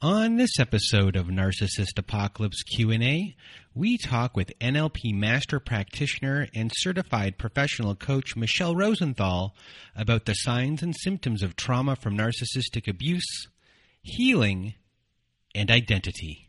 On this episode of Narcissist Apocalypse Q&A, we talk with NLP master practitioner and certified professional coach Michele Rosenthal about the signs and symptoms of trauma from narcissistic abuse, healing, and identity.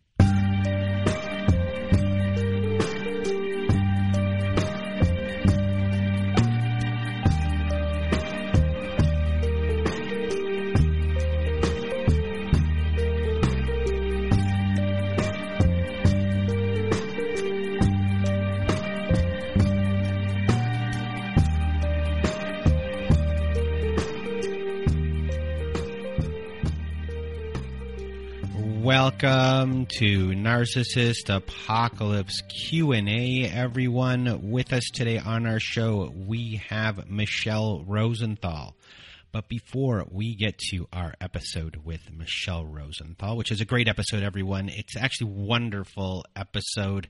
Welcome to Narcissist Apocalypse Q&A everyone. With us today on our show we have Michele Rosenthal. But before we get to our episode with Michele Rosenthal, which is a great episode, everyone, it's actually wonderful episode.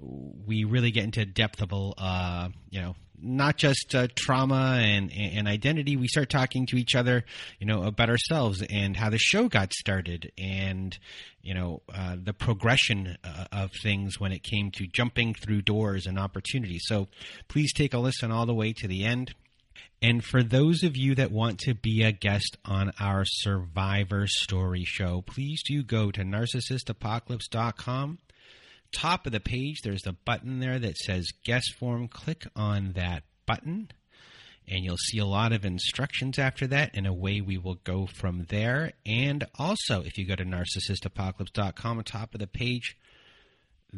We really get into depth of, uh, you know, not just uh, trauma and, and identity. We start talking to each other, you know, about ourselves and how the show got started, and you know, uh, the progression uh, of things when it came to jumping through doors and opportunities. So, please take a listen all the way to the end. And for those of you that want to be a guest on our Survivor Story show, please do go to narcissistapocalypse.com. Top of the page, there's a button there that says guest form. Click on that button, and you'll see a lot of instructions after that, and away we will go from there. And also, if you go to narcissistapocalypse.com, top of the page,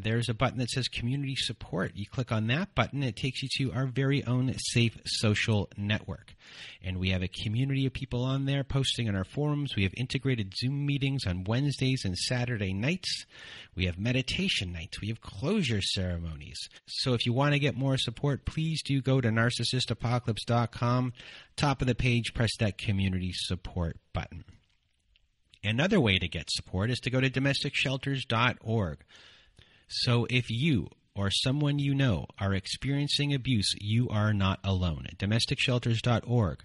there's a button that says community support. You click on that button, it takes you to our very own safe social network. And we have a community of people on there posting on our forums. We have integrated Zoom meetings on Wednesdays and Saturday nights. We have meditation nights. We have closure ceremonies. So if you want to get more support, please do go to narcissistapocalypse.com. Top of the page, press that community support button. Another way to get support is to go to domesticshelters.org. So if you or someone you know are experiencing abuse, you are not alone. DomesticShelters.org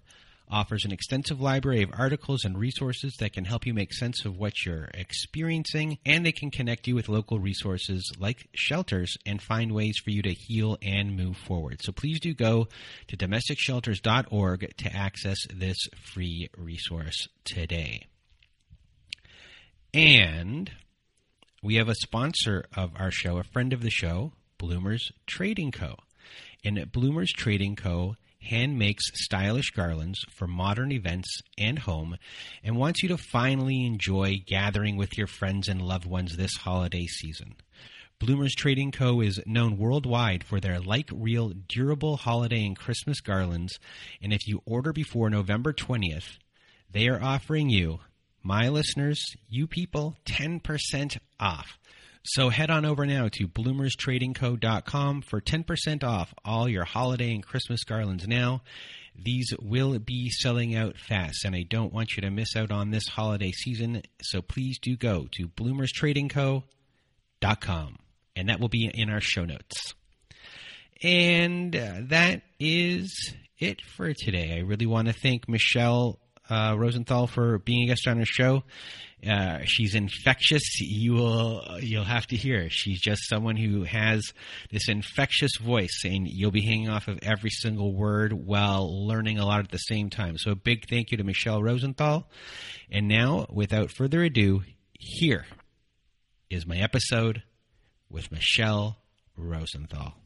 offers an extensive library of articles and resources that can help you make sense of what you're experiencing, and they can connect you with local resources like shelters and find ways for you to heal and move forward. So please do go to domesticshelters.org to access this free resource today. And we have a sponsor of our show, a friend of the show, Bloomers Trading Co. And Bloomers Trading Co. hand makes stylish garlands for modern events and home and wants you to finally enjoy gathering with your friends and loved ones this holiday season. Bloomers Trading Co. is known worldwide for their like real durable holiday and Christmas garlands, and if you order before November 20th, they are offering you my listeners, you people, 10% off. So head on over now to bloomerstradingco.com for 10% off all your holiday and Christmas garlands now. These will be selling out fast, and I don't want you to miss out on this holiday season. So please do go to bloomerstradingco.com, and that will be in our show notes. And uh, that is it for today. I really want to thank Michele uh, Rosenthal for being a guest on our show. Uh, she's infectious. You will you'll have to hear. She's just someone who has this infectious voice, and you'll be hanging off of every single word while learning a lot at the same time. So a big thank you to Michele Rosenthal. And now, without further ado, here is my episode with Michele Rosenthal.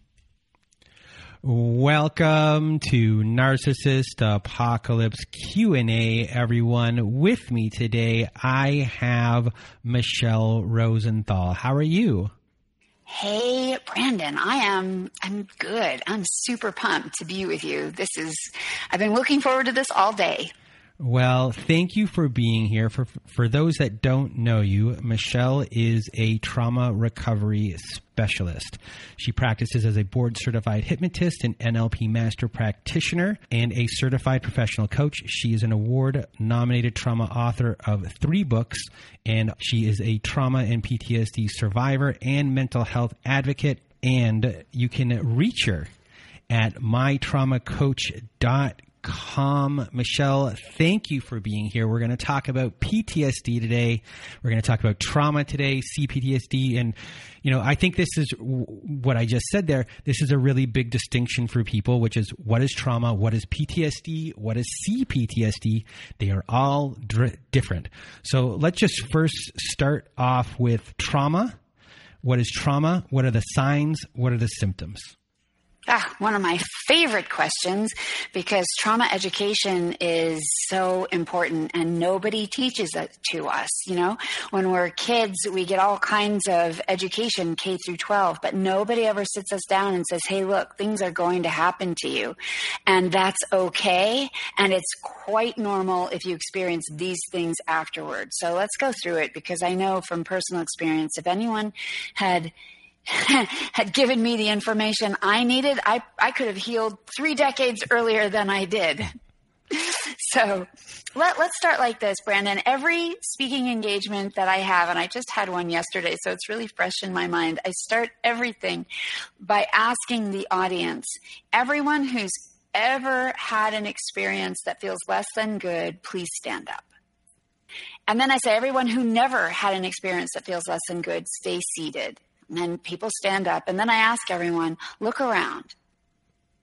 Welcome to Narcissist Apocalypse Q&A everyone. With me today I have Michele Rosenthal. How are you? Hey, Brandon, I am, I'm good. I'm super pumped to be with you. This is, I've been looking forward to this all day. Well, thank you for being here. For for those that don't know you, Michele is a trauma recovery specialist. She practices as a board certified hypnotist, and NLP master practitioner, and a certified professional coach. She is an award nominated trauma author of three books, and she is a trauma and PTSD survivor and mental health advocate. And you can reach her at mytraumacoach.com PTSDpodcast.com. Michele, thank you for being here. We're going to talk about PTSD today. We're going to talk about trauma today, CPTSD. And, you know, I think this is what I just said there. This is a really big distinction for people, which is what is trauma? What is PTSD? What is CPTSD? They are all dr- different. So let's just first start off with trauma. What is trauma? What are the signs? What are the symptoms? Ah, one of my favorite questions because trauma education is so important and nobody teaches it to us. You know, when we're kids, we get all kinds of education K through 12, but nobody ever sits us down and says, Hey, look, things are going to happen to you. And that's okay. And it's quite normal if you experience these things afterwards. So let's go through it because I know from personal experience, if anyone had had given me the information I needed, I, I could have healed three decades earlier than I did. So let, let's start like this, Brandon. Every speaking engagement that I have, and I just had one yesterday, so it's really fresh in my mind. I start everything by asking the audience, everyone who's ever had an experience that feels less than good, please stand up. And then I say, everyone who never had an experience that feels less than good, stay seated. And then people stand up. And then I ask everyone, look around.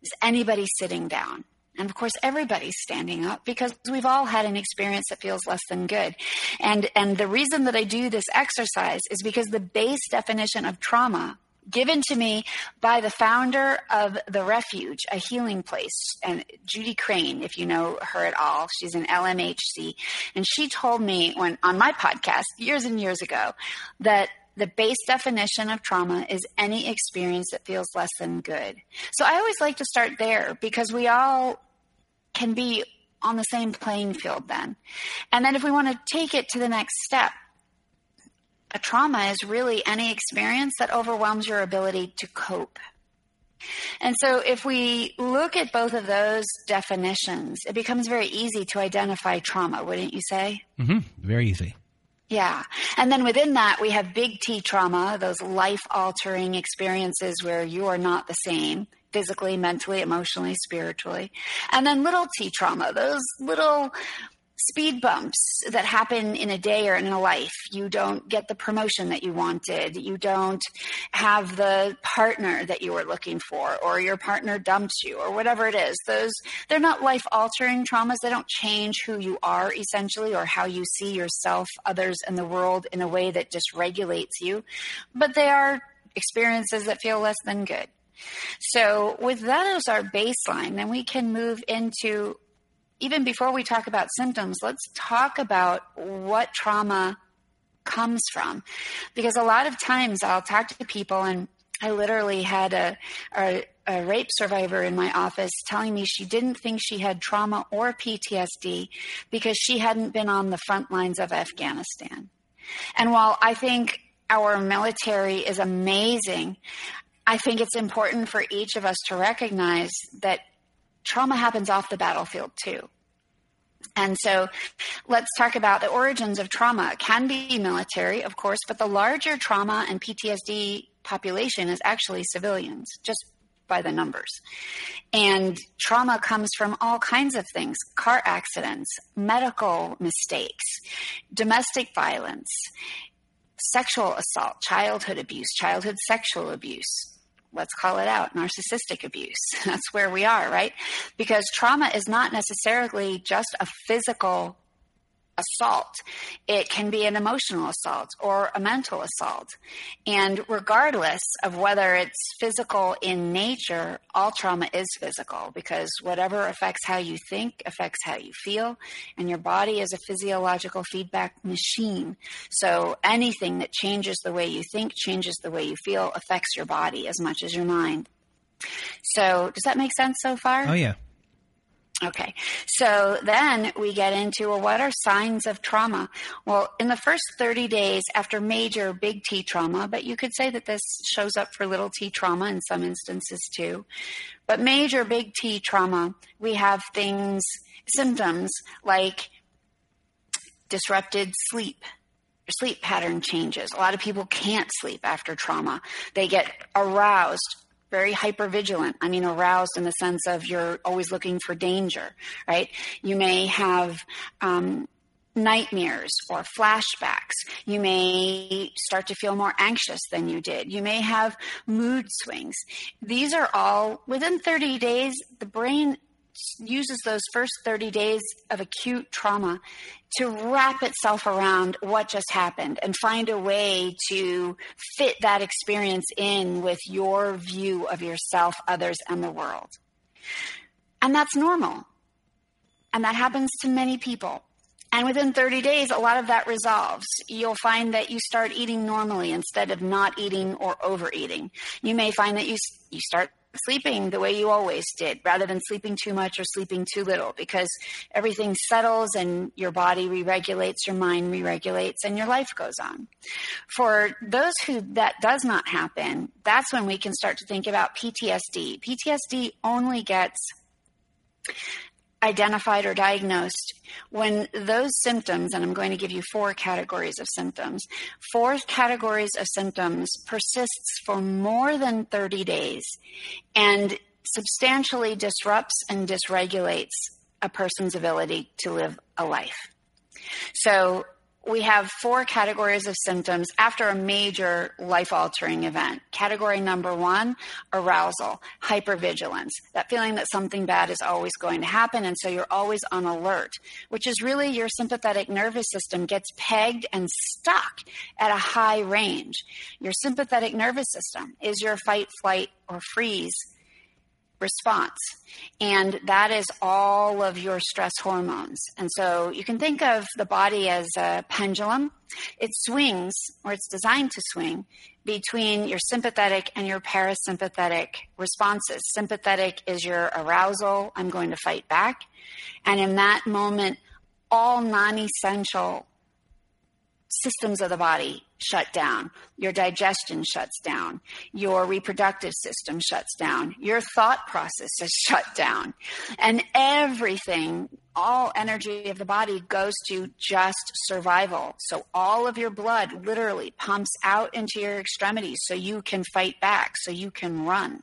Is anybody sitting down? And of course, everybody's standing up because we've all had an experience that feels less than good. And, and the reason that I do this exercise is because the base definition of trauma given to me by the founder of the refuge a healing place and judy crane if you know her at all she's an lmhc and she told me when on my podcast years and years ago that the base definition of trauma is any experience that feels less than good. So I always like to start there because we all can be on the same playing field then. And then if we want to take it to the next step, a trauma is really any experience that overwhelms your ability to cope. And so, if we look at both of those definitions, it becomes very easy to identify trauma, wouldn't you say? Mm-hmm. Very easy. Yeah. And then within that, we have big T trauma, those life altering experiences where you are not the same physically, mentally, emotionally, spiritually. And then little T trauma, those little speed bumps that happen in a day or in a life. You don't get the promotion that you wanted. You don't have the partner that you were looking for, or your partner dumps you, or whatever it is. Those, they're not life altering traumas. They don't change who you are essentially or how you see yourself, others, and the world in a way that just regulates you. But they are experiences that feel less than good. So, with that as our baseline, then we can move into even before we talk about symptoms, let's talk about what trauma comes from. Because a lot of times I'll talk to people, and I literally had a, a, a, rape survivor in my office telling me she didn't think she had trauma or PTSD because she hadn't been on the front lines of Afghanistan. And while I think our military is amazing, I think it's important for each of us to recognize that trauma happens off the battlefield too. And so let's talk about the origins of trauma. It can be military, of course, but the larger trauma and PTSD population is actually civilians, just by the numbers. And trauma comes from all kinds of things car accidents, medical mistakes, domestic violence, sexual assault, childhood abuse, childhood sexual abuse, let's call it out narcissistic abuse. That's where we are, right? Because trauma is not necessarily just a physical assault. It can be an emotional assault or a mental assault. And regardless of whether it's physical in nature, all trauma is physical because whatever affects how you think affects how you feel. And your body is a physiological feedback machine. So anything that changes the way you think, changes the way you feel, affects your body as much as your mind. So, does that make sense so far? Oh, yeah. Okay, so then we get into well, what are signs of trauma? Well, in the first 30 days after major big T trauma, but you could say that this shows up for little t trauma in some instances too. But major big T trauma, we have things, symptoms like disrupted sleep, sleep pattern changes. A lot of people can't sleep after trauma. They get aroused very hyper vigilant. I mean, aroused in the sense of you're always looking for danger, right? You may have um, nightmares or flashbacks. You may start to feel more anxious than you did. You may have mood swings. These are all within 30 days, the brain uses those first 30 days of acute trauma to wrap itself around what just happened and find a way to fit that experience in with your view of yourself, others, and the world. And that's normal. And that happens to many people. And within 30 days, a lot of that resolves. You'll find that you start eating normally instead of not eating or overeating. You may find that you, you start sleeping the way you always did rather than sleeping too much or sleeping too little because everything settles and your body re-regulates your mind re-regulates and your life goes on. For those who that does not happen that's when we can start to think about ptsd ptsd only gets identified or diagnosed when those symptoms, and I'm going to give you four categories of symptoms, four categories of symptoms persists for more than 30 days and substantially disrupts and dysregulates a person's ability to live a life. So we have four categories of symptoms after a major life altering event. Category number one, arousal, hypervigilance, that feeling that something bad is always going to happen. And so you're always on alert, which is really your sympathetic nervous system gets pegged and stuck at a high range. Your sympathetic nervous system is your fight, flight, or freeze response. And that is all of your stress hormones. And so you can think of the body as a pendulum. It swings, or it's designed to swing, between your sympathetic and your parasympathetic responses. Sympathetic is your arousal, I'm going to fight back. And in that moment, all non essential systems of the body shut down. Your digestion shuts down. Your reproductive system shuts down. Your thought process is shut down. And everything, all energy of the body goes to just survival. So all of your blood literally pumps out into your extremities so you can fight back, so you can run.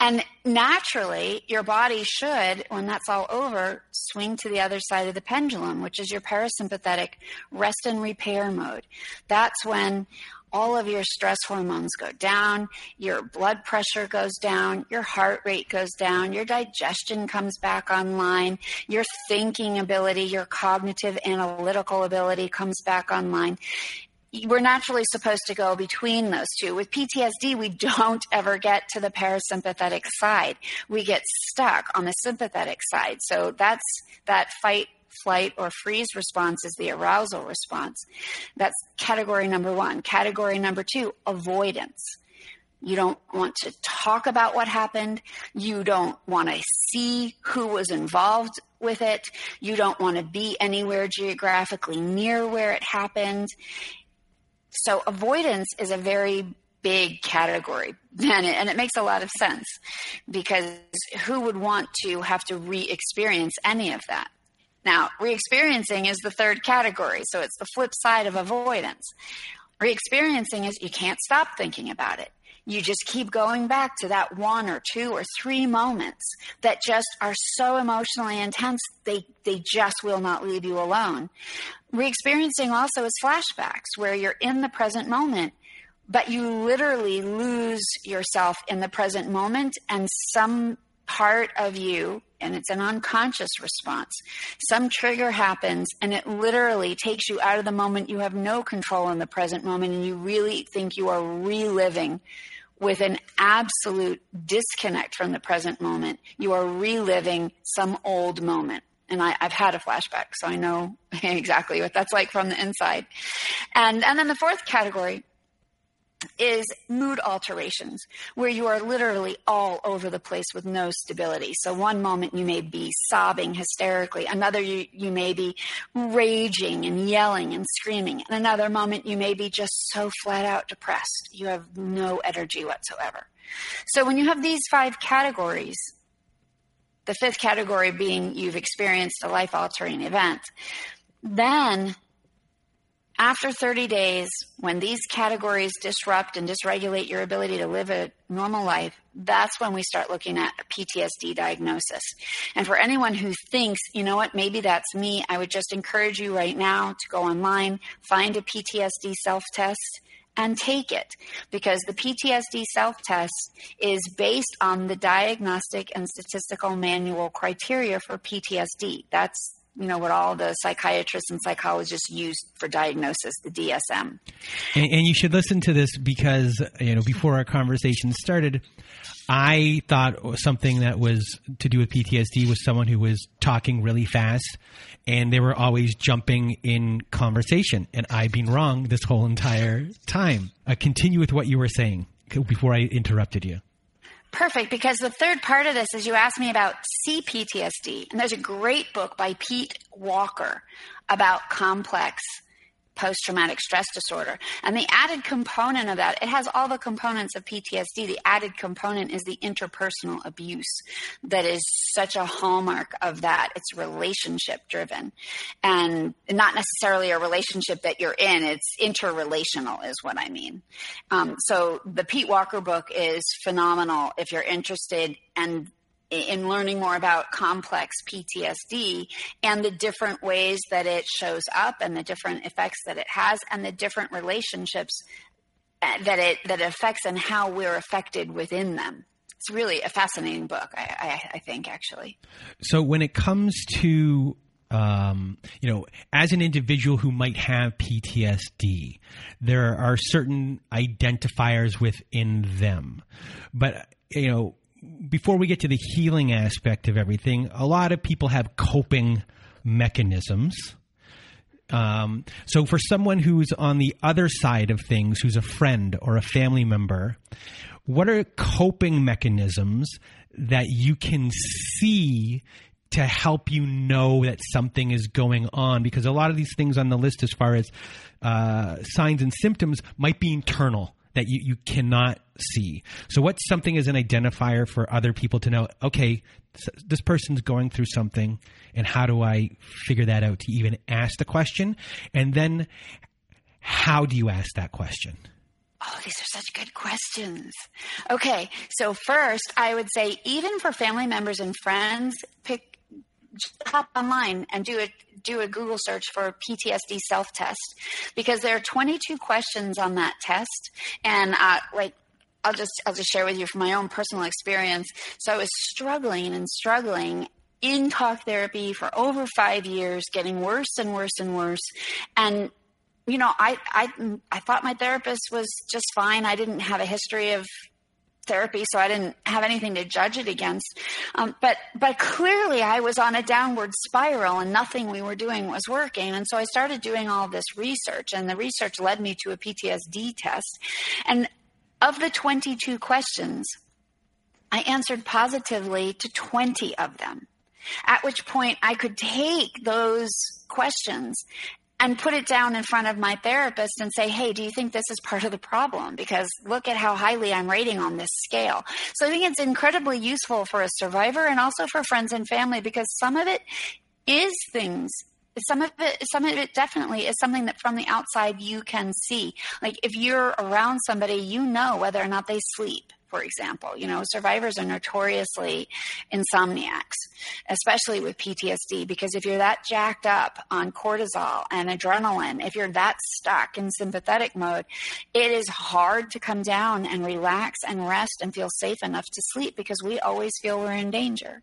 And naturally, your body should, when that's all over, swing to the other side of the pendulum, which is your parasympathetic rest and repair mode. That's when all of your stress hormones go down, your blood pressure goes down, your heart rate goes down, your digestion comes back online, your thinking ability, your cognitive analytical ability comes back online we're naturally supposed to go between those two. With PTSD, we don't ever get to the parasympathetic side. We get stuck on the sympathetic side. So that's that fight, flight, or freeze response is the arousal response. That's category number one. Category number two, avoidance. You don't want to talk about what happened. You don't want to see who was involved with it. You don't want to be anywhere geographically near where it happened. So avoidance is a very big category and it, and it makes a lot of sense because who would want to have to re-experience any of that? Now re-experiencing is the third category so it's the flip side of avoidance. Re-experiencing is you can't stop thinking about it you just keep going back to that one or two or three moments that just are so emotionally intense they they just will not leave you alone. Re-experiencing also is flashbacks where you're in the present moment but you literally lose yourself in the present moment and some part of you and it's an unconscious response. Some trigger happens and it literally takes you out of the moment. You have no control in the present moment and you really think you are reliving with an absolute disconnect from the present moment. You are reliving some old moment. And I, have had a flashback, so I know exactly what that's like from the inside. And, and then the fourth category is mood alterations, where you are literally all over the place with no stability. So, one moment you may be sobbing hysterically, another you, you may be raging and yelling and screaming, and another moment you may be just so flat out depressed. You have no energy whatsoever. So, when you have these five categories, the fifth category being you've experienced a life altering event, then After 30 days, when these categories disrupt and dysregulate your ability to live a normal life, that's when we start looking at a PTSD diagnosis. And for anyone who thinks, you know what, maybe that's me, I would just encourage you right now to go online, find a PTSD self test and take it because the PTSD self test is based on the diagnostic and statistical manual criteria for PTSD. That's you know what all the psychiatrists and psychologists use for diagnosis, the DSM. And, and you should listen to this because you know before our conversation started, I thought something that was to do with PTSD was someone who was talking really fast and they were always jumping in conversation. And I've been wrong this whole entire time. Uh, continue with what you were saying before I interrupted you. Perfect, because the third part of this is you asked me about CPTSD, and there's a great book by Pete Walker about complex post traumatic stress disorder. And the added component of that, it has all the components of PTSD. The added component is the interpersonal abuse that is such a hallmark of that. It's relationship driven and not necessarily a relationship that you're in, it's interrelational, is what I mean. Um, so the Pete Walker book is phenomenal if you're interested and in learning more about complex PTSD and the different ways that it shows up and the different effects that it has and the different relationships that it that it affects and how we're affected within them. It's really a fascinating book, I, I, I think, actually. So when it comes to um, you know, as an individual who might have PTSD, there are certain identifiers within them. But, you know, before we get to the healing aspect of everything, a lot of people have coping mechanisms. Um, so, for someone who's on the other side of things, who's a friend or a family member, what are coping mechanisms that you can see to help you know that something is going on? Because a lot of these things on the list, as far as uh, signs and symptoms, might be internal that you, you cannot see. So, what's something as an identifier for other people to know, okay, this person's going through something, and how do I figure that out to even ask the question? And then, how do you ask that question? Oh, these are such good questions. Okay, so first, I would say, even for family members and friends, pick hop online and do a do a Google search for PTSD self test because there are 22 questions on that test, and uh, like I'll just I'll just share with you from my own personal experience. So I was struggling and struggling in talk therapy for over five years, getting worse and worse and worse, and you know I I I thought my therapist was just fine. I didn't have a history of therapy, so I didn't have anything to judge it against. Um, but but clearly, I was on a downward spiral, and nothing we were doing was working. And so I started doing all this research, and the research led me to a PTSD test. And of the 22 questions, I answered positively to 20 of them. At which point, I could take those questions and put it down in front of my therapist and say, Hey, do you think this is part of the problem? Because look at how highly I'm rating on this scale. So I think it's incredibly useful for a survivor and also for friends and family because some of it is things some of it some of it definitely is something that from the outside you can see like if you're around somebody you know whether or not they sleep for example. You know, survivors are notoriously insomniacs, especially with PTSD, because if you're that jacked up on cortisol and adrenaline, if you're that stuck in sympathetic mode, it is hard to come down and relax and rest and feel safe enough to sleep because we always feel we're in danger.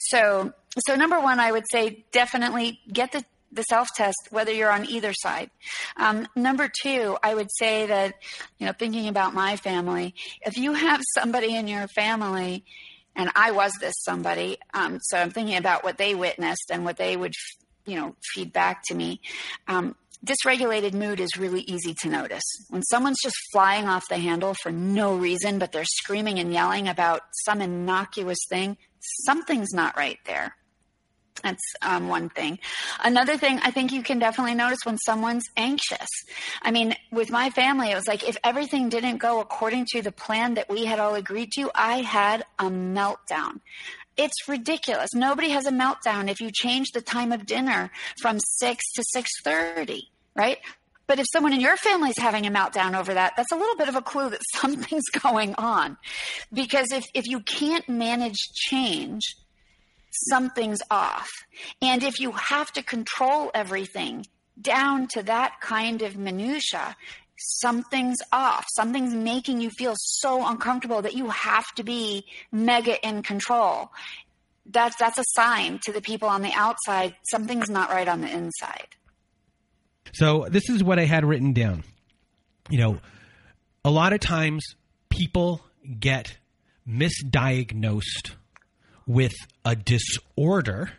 So, so number one, I would say definitely get the the self test, whether you're on either side. Um, number two, I would say that, you know, thinking about my family, if you have somebody in your family, and I was this somebody, um, so I'm thinking about what they witnessed and what they would, you know, feed back to me. Um, dysregulated mood is really easy to notice. When someone's just flying off the handle for no reason, but they're screaming and yelling about some innocuous thing, something's not right there. That's um, one thing. Another thing I think you can definitely notice when someone's anxious. I mean, with my family, it was like if everything didn't go according to the plan that we had all agreed to, I had a meltdown. It's ridiculous. Nobody has a meltdown if you change the time of dinner from 6 to 6:30, right? But if someone in your family is having a meltdown over that, that's a little bit of a clue that something's going on. Because if, if you can't manage change, something's off. And if you have to control everything down to that kind of minutia, something's off. Something's making you feel so uncomfortable that you have to be mega in control. That's that's a sign to the people on the outside something's not right on the inside. So this is what I had written down. You know, a lot of times people get misdiagnosed with a disorder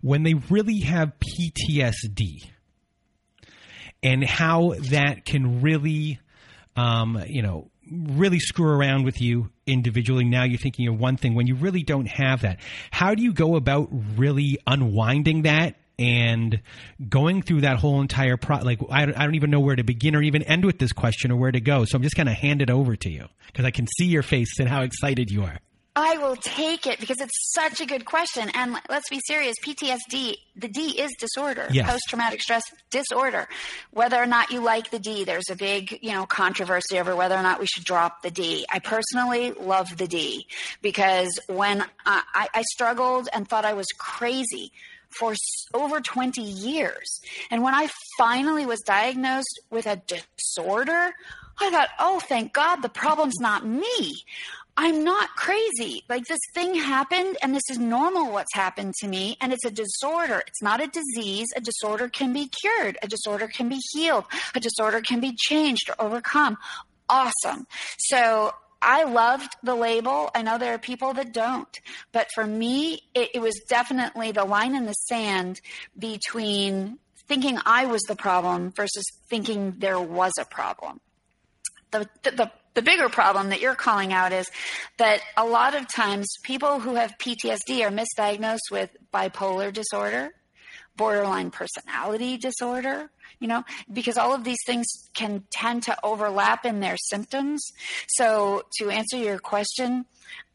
when they really have PTSD and how that can really, um, you know, really screw around with you individually. Now you're thinking of one thing when you really don't have that. How do you go about really unwinding that and going through that whole entire pro like I don't, I don't even know where to begin or even end with this question or where to go so i'm just going to hand it over to you because i can see your face and how excited you are I will take it because it's such a good question. And let's be serious PTSD, the D is disorder, yes. post traumatic stress disorder. Whether or not you like the D, there's a big, you know, controversy over whether or not we should drop the D. I personally love the D because when I, I struggled and thought I was crazy for over 20 years. And when I finally was diagnosed with a disorder, I thought, oh, thank God the problem's not me. I'm not crazy. Like this thing happened and this is normal what's happened to me and it's a disorder. It's not a disease. A disorder can be cured. A disorder can be healed. A disorder can be changed or overcome. Awesome. So I loved the label. I know there are people that don't, but for me, it, it was definitely the line in the sand between thinking I was the problem versus thinking there was a problem. The, the, the the bigger problem that you're calling out is that a lot of times people who have PTSD are misdiagnosed with bipolar disorder, borderline personality disorder, you know, because all of these things can tend to overlap in their symptoms. So to answer your question,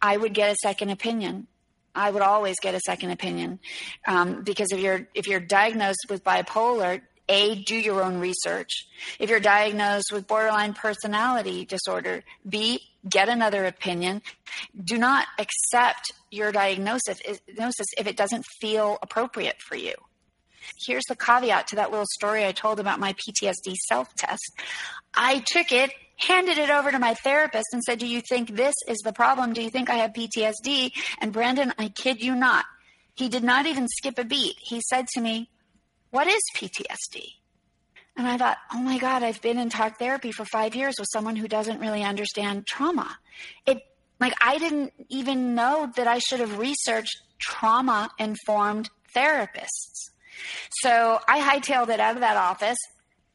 I would get a second opinion. I would always get a second opinion um, because if you're if you're diagnosed with bipolar, a, do your own research. If you're diagnosed with borderline personality disorder, B, get another opinion. Do not accept your diagnosis eh, if it doesn't feel appropriate for you. Here's the caveat to that little story I told about my PTSD self test. I took it, handed it over to my therapist, and said, Do you think this is the problem? Do you think I have PTSD? And Brandon, I kid you not, he did not even skip a beat. He said to me, what is PTSD? And I thought, oh my God, I've been in talk therapy for five years with someone who doesn't really understand trauma. It, like, I didn't even know that I should have researched trauma informed therapists. So I hightailed it out of that office,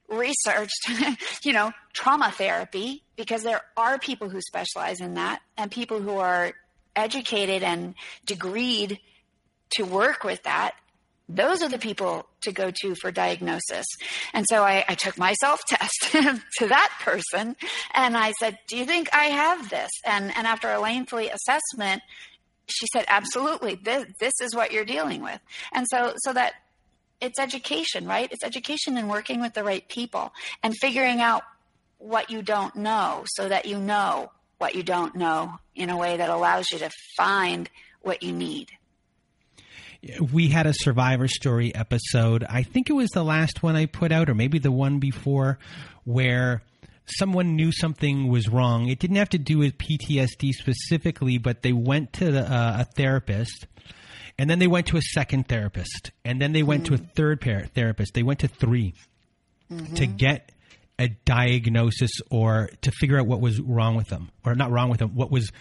researched, you know, trauma therapy, because there are people who specialize in that and people who are educated and degreed to work with that those are the people to go to for diagnosis. And so I, I took my self test to that person and I said, Do you think I have this? And, and after a lengthy assessment, she said, Absolutely, this, this is what you're dealing with. And so, so that it's education, right? It's education and working with the right people and figuring out what you don't know so that you know what you don't know in a way that allows you to find what you need we had a survivor story episode. I think it was the last one I put out, or maybe the one before, where someone knew something was wrong. It didn't have to do with PTSD specifically, but they went to the, uh, a therapist. And then they went to a second therapist, and then they went mm-hmm. to a third pair therapist. They went to 3 mm-hmm. to get a diagnosis or to figure out what was wrong with them, or not wrong with them, what was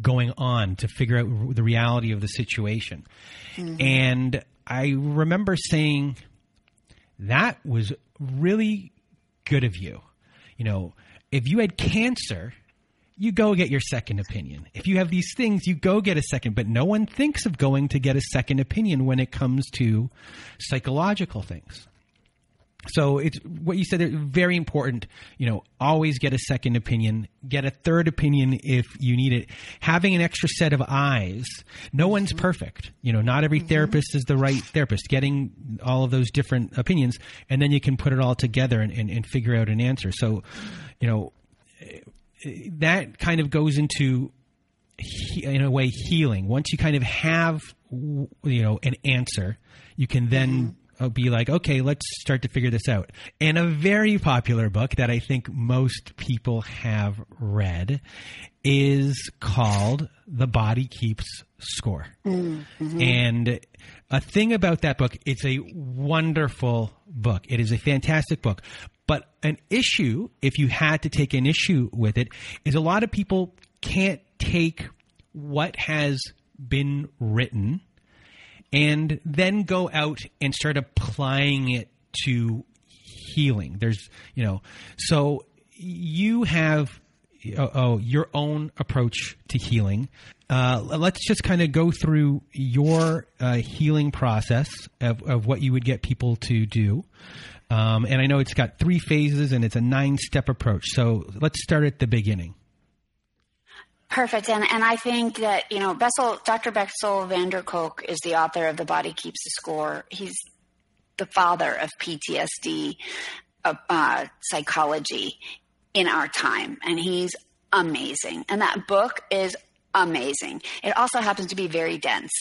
going on to figure out the reality of the situation. Mm-hmm. And I remember saying, that was really good of you. You know, if you had cancer, you go get your second opinion. If you have these things, you go get a second, but no one thinks of going to get a second opinion when it comes to psychological things. So it's what you said. Very important. You know, always get a second opinion. Get a third opinion if you need it. Having an extra set of eyes. No mm-hmm. one's perfect. You know, not every mm-hmm. therapist is the right therapist. Getting all of those different opinions, and then you can put it all together and, and, and figure out an answer. So, you know, that kind of goes into in a way healing once you kind of have you know an answer you can then mm-hmm. Be like, okay, let's start to figure this out. And a very popular book that I think most people have read is called The Body Keeps Score. Mm-hmm. And a thing about that book, it's a wonderful book. It is a fantastic book. But an issue, if you had to take an issue with it, is a lot of people can't take what has been written and then go out and start applying it to healing. There's, you know, so you have oh, oh your own approach to healing. Uh, let's just kind of go through your uh, healing process of, of what you would get people to do. Um, and I know it's got three phases and it's a nine step approach. So let's start at the beginning. Perfect. And, and I think that, you know, Bessel, Dr. Bessel van der Kolk is the author of The Body Keeps the Score. He's the father of PTSD uh, uh, psychology in our time. And he's amazing. And that book is amazing. It also happens to be very dense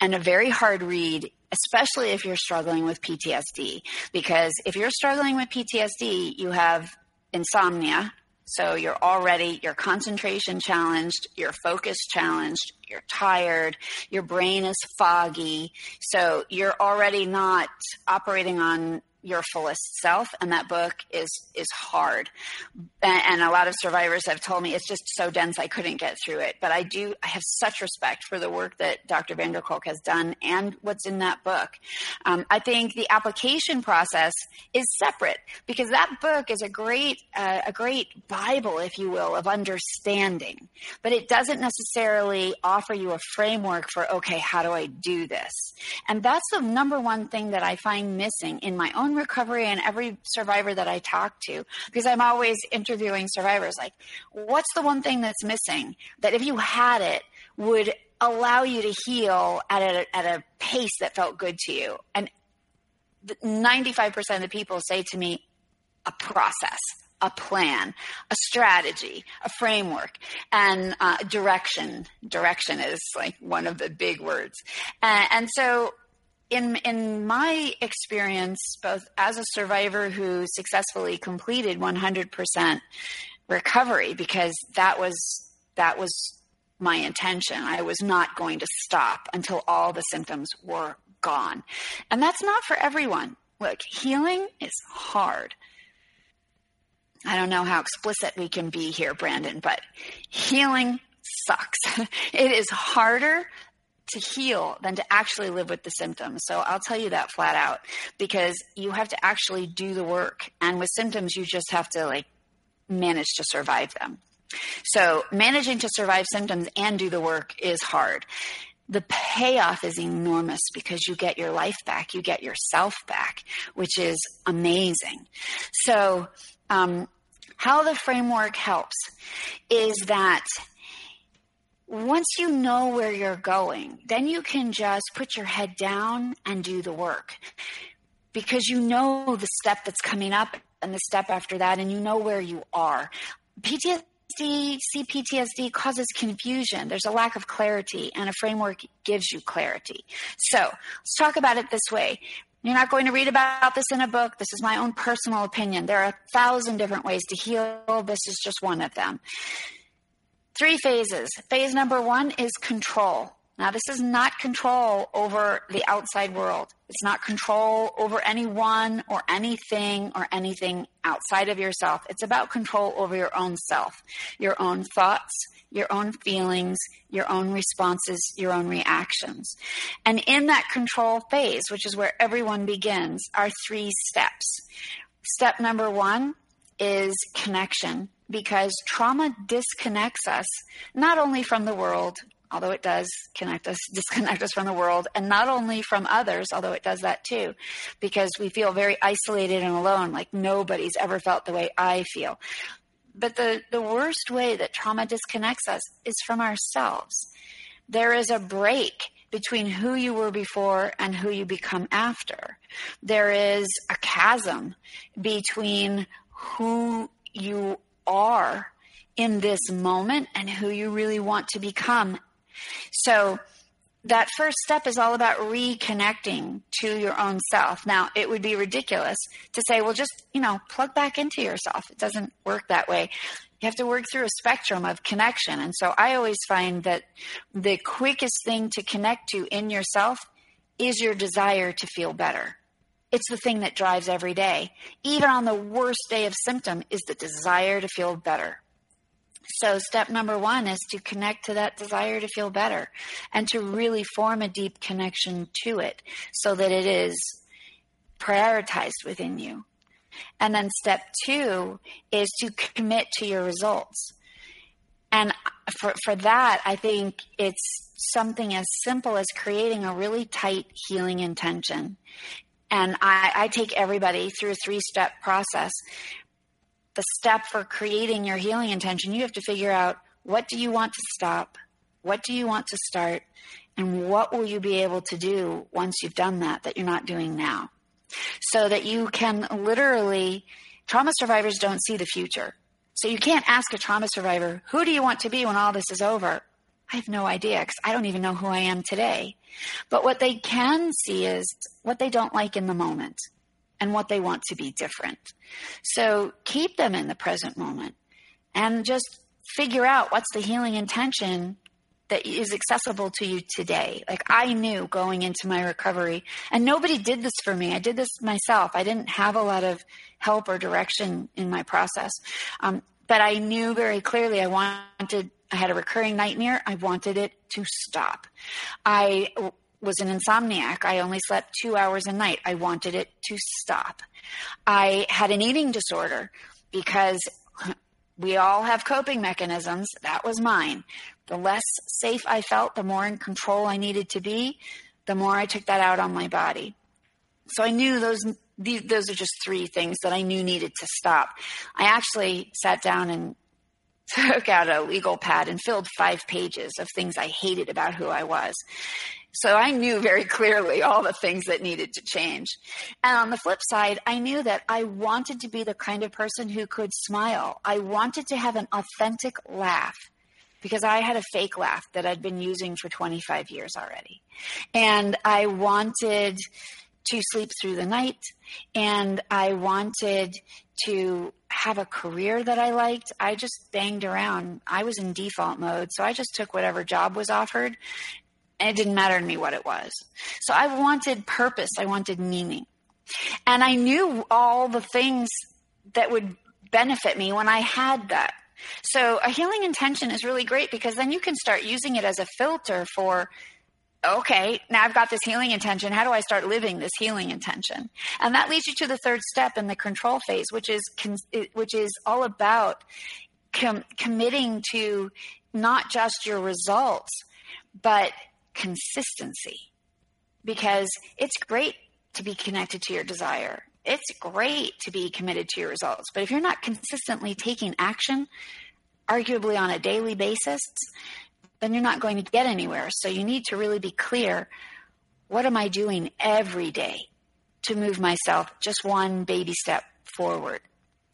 and a very hard read, especially if you're struggling with PTSD. Because if you're struggling with PTSD, you have insomnia, so you're already, your concentration challenged, your focus challenged, you're tired, your brain is foggy. So you're already not operating on your fullest self and that book is is hard. And, a lot of survivors have told me it's just so dense i couldn't get through it. But i do i have such respect for the work that dr van der kolk has done and what's in that book. Um, i think the application process is separate because that book is a great uh, a great bible if you will of understanding. But it doesn't necessarily offer you a framework for okay how do i do this? And that's the number one thing that i find missing in my own recovery and every survivor that I talk to, because I'm always interviewing survivors, like, what's the one thing that's missing that if you had it would allow you to heal at a, at a pace that felt good to you? And 95% of the people say to me, a process a plan, a strategy, a framework, and uh, direction. Direction is like one of the big words. And, and so in in my experience, both as a survivor who successfully completed 100% recovery, because that was that was my intention. I was not going to stop until all the symptoms were gone, and that's not for everyone. Look, healing is hard. I don't know how explicit we can be here, Brandon, but healing sucks. it is harder to heal than to actually live with the symptoms. So I'll tell you that flat out because you have to actually do the work. And with symptoms, you just have to like manage to survive them. So managing to survive symptoms and do the work is hard. The payoff is enormous because you get your life back, you get yourself back, which is amazing. So, um, how the framework helps is that once you know where you're going, then you can just put your head down and do the work because you know the step that's coming up and the step after that, and you know where you are. PTSD, CPTSD causes confusion. There's a lack of clarity, and a framework gives you clarity. So let's talk about it this way. You're not going to read about this in a book. This is my own personal opinion. There are a thousand different ways to heal. This is just one of them. Three phases. Phase number one is control. Now, this is not control over the outside world. It's not control over anyone or anything or anything outside of yourself. It's about control over your own self, your own thoughts, your own feelings, your own responses, your own reactions. And in that control phase, which is where everyone begins, are three steps. Step number one is connection because trauma disconnects us not only from the world, although it does connect us, disconnect us from the world, and not only from others, although it does that too, because we feel very isolated and alone, like nobody's ever felt the way I feel. But the, the worst way that trauma disconnects us is from ourselves. There is a break between who you were before and who you become after. There is a chasm between who you are in this moment and who you really want to become. So, that first step is all about reconnecting to your own self. Now, it would be ridiculous to say, well, just, you know, plug back into yourself. It doesn't work that way. You have to work through a spectrum of connection. And so I always find that the quickest thing to connect to in yourself is your desire to feel better. It's the thing that drives every day. Even on the worst day of symptom is the desire to feel better. So, step number one is to connect to that desire to feel better and to really form a deep connection to it so that it is prioritized within you. And then step two is to commit to your results. And for, for that, I think it's something as simple as creating a really tight healing intention. And I, I take everybody through a three step process the step for creating your healing intention, you have to figure out what do you want to stop? What do you want to start? And what will you be able to do once you've done that that you're not doing now? So that you can literally, trauma survivors don't see the future. So you can't ask a trauma survivor, who do you want to be when all this is over? I have no idea because I don't even know who I am today. But what they can see is what they don't like in the moment and what they want to be different. So keep them in the present moment and just figure out what's the healing intention that is accessible to you today. Like I knew going into my recovery, and nobody did this for me. I did this myself. I didn't have a lot of help or direction in my process. Um, but I knew very clearly I wanted, I had a recurring nightmare. I wanted it to stop. I was an insomniac. I only slept two hours a night. I wanted it to stop. I had an eating disorder because we all have coping mechanisms. That was mine. The less safe I felt, the more in control I needed to be, the more I took that out on my body. So I knew those those are just three things that I knew needed to stop. I actually sat down and took out a legal pad and filled five pages of things I hated about who I was. So I knew very clearly all the things that needed to change. And on the flip side, I knew that I wanted to be the kind of person who could smile. I wanted to have an authentic laugh because I had a fake laugh that I'd been using for 25 years already. And I wanted to sleep through the night and I wanted to have a career that I liked. I just banged around. I was in default mode, so I just took whatever job was offered and it didn't matter to me what it was. So I wanted purpose, I wanted meaning. And I knew all the things that would benefit me when I had that. So a healing intention is really great because then you can start using it as a filter for okay, now I've got this healing intention. How do I start living this healing intention? And that leads you to the third step in the control phase, which is which is all about com- committing to not just your results, but consistency because it's great to be connected to your desire. It's great to be committed to your results. But if you're not consistently taking action, arguably on a daily basis, then you're not going to get anywhere. So you need to really be clear what am I doing every day to move myself just one baby step forward?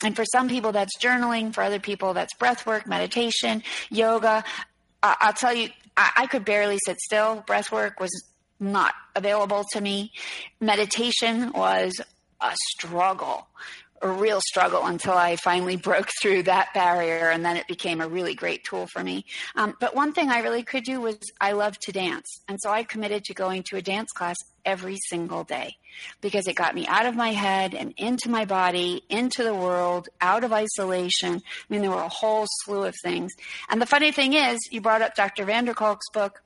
And for some people, that's journaling. For other people, that's breath work, meditation, yoga. I'll tell you, I, I could barely sit still. Breath work was not available to me. Meditation was a struggle, a real struggle until I finally broke through that barrier, and then it became a really great tool for me. Um, but one thing I really could do was I love to dance, and so I committed to going to a dance class every single day because it got me out of my head and into my body, into the world, out of isolation. I mean, there were a whole slew of things. And the funny thing is, you brought up Dr. van der Kolk's book.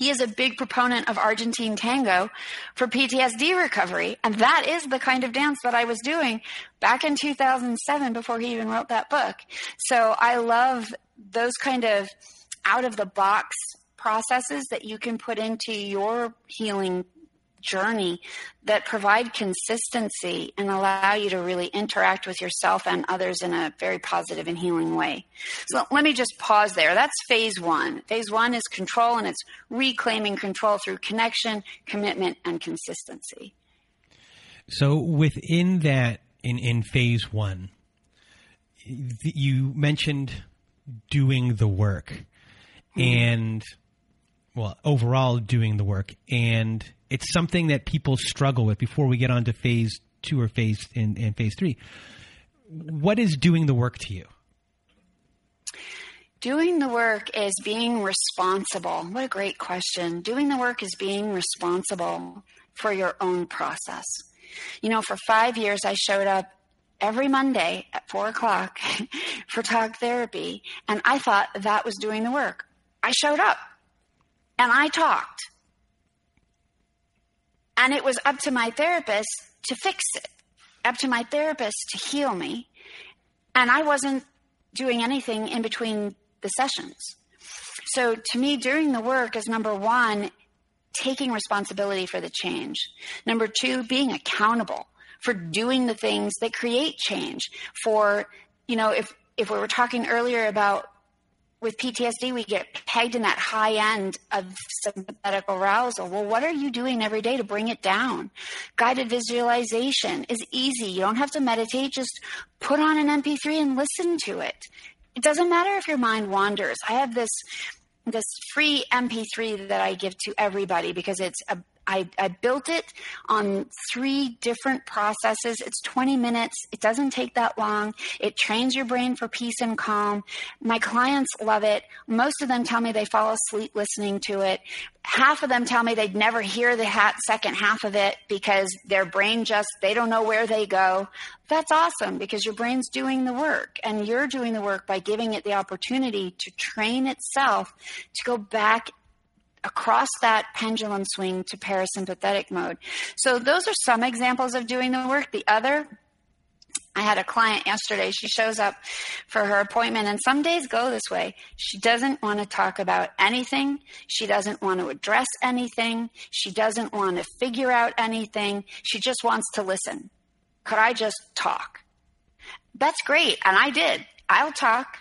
He is a big proponent of Argentine tango for PTSD recovery. And that is the kind of dance that I was doing back in 2007 before he even wrote that book. So I love those kind of out of the box processes that you can put into your healing journey that provide consistency and allow you to really interact with yourself and others in a very positive and healing way. So let me just pause there. That's phase one. Phase one is control, and it's reclaiming control through connection, commitment, and consistency. So within that, in, in phase one, you mentioned doing the work mm-hmm. and well overall doing the work and it's something that people struggle with before we get on to phase two or phase in, in phase three. What is doing the work to you? Doing the work is being responsible. What a great question. Doing the work is being responsible for your own process. You know, for five years, I showed up every Monday at four o'clock for talk therapy, and I thought that was doing the work. I showed up and I talked and it was up to my therapist to fix it, up to my therapist to heal me. And I wasn't doing anything in between the sessions. So to me, doing the work is number one, taking responsibility for the change. Number two, being accountable for doing the things that create change. For, you know, if, if we were talking earlier about with PTSD, we get pegged in that high end of sympathetic arousal. Well, what are you doing every day to bring it down? Guided visualization is easy. You don't have to meditate. Just put on an MP3 and listen to it. It doesn't matter if your mind wanders. I have this this free MP3 that I give to everybody because it's a I, I, built it on three different processes. It's 20 minutes. It doesn't take that long. It trains your brain for peace and calm. My clients love it. Most of them tell me they fall asleep listening to it. Half of them tell me they'd never hear the hat, second half of it because their brain just, they don't know where they go. That's awesome because your brain's doing the work and you're doing the work by giving it the opportunity to train itself to go back across that pendulum swing to parasympathetic mode. So those are some examples of doing the work. The other I had a client yesterday. She shows up for her appointment, and some days go this way. She doesn't want to talk about anything. She doesn't want to address anything. She doesn't want to figure out anything. She just wants to listen. Could I just talk? That's great. And I did. I'll talk.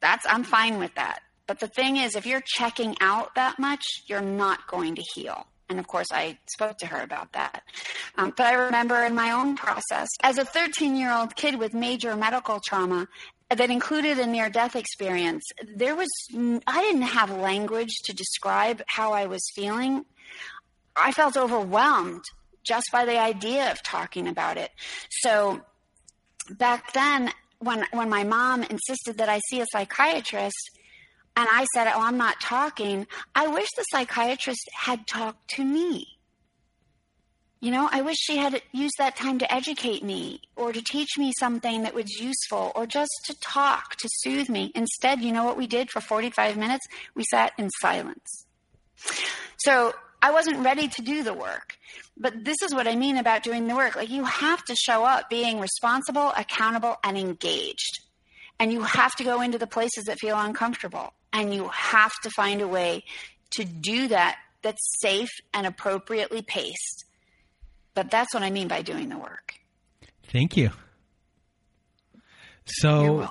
That's, I'm fine with that. But the thing is, if you're checking out that much, you're not going to heal. And of course, I spoke to her about that. Um, but I remember in my own process, as a 13 year old kid with major medical trauma that included a near death experience, there was, I didn't have language to describe how I was feeling. I felt overwhelmed just by the idea of talking about it. So back then, when, when my mom insisted that I see a psychiatrist, and I said, Oh, I'm not talking. I wish the psychiatrist had talked to me. You know, I wish she had used that time to educate me or to teach me something that was useful or just to talk, to soothe me. Instead, you know what we did for 45 minutes? We sat in silence. So I wasn't ready to do the work. But this is what I mean about doing the work. Like you have to show up being responsible, accountable, and engaged. And you have to go into the places that feel uncomfortable. And you have to find a way to do that that's safe and appropriately paced. But that's what I mean by doing the work. Thank you. So,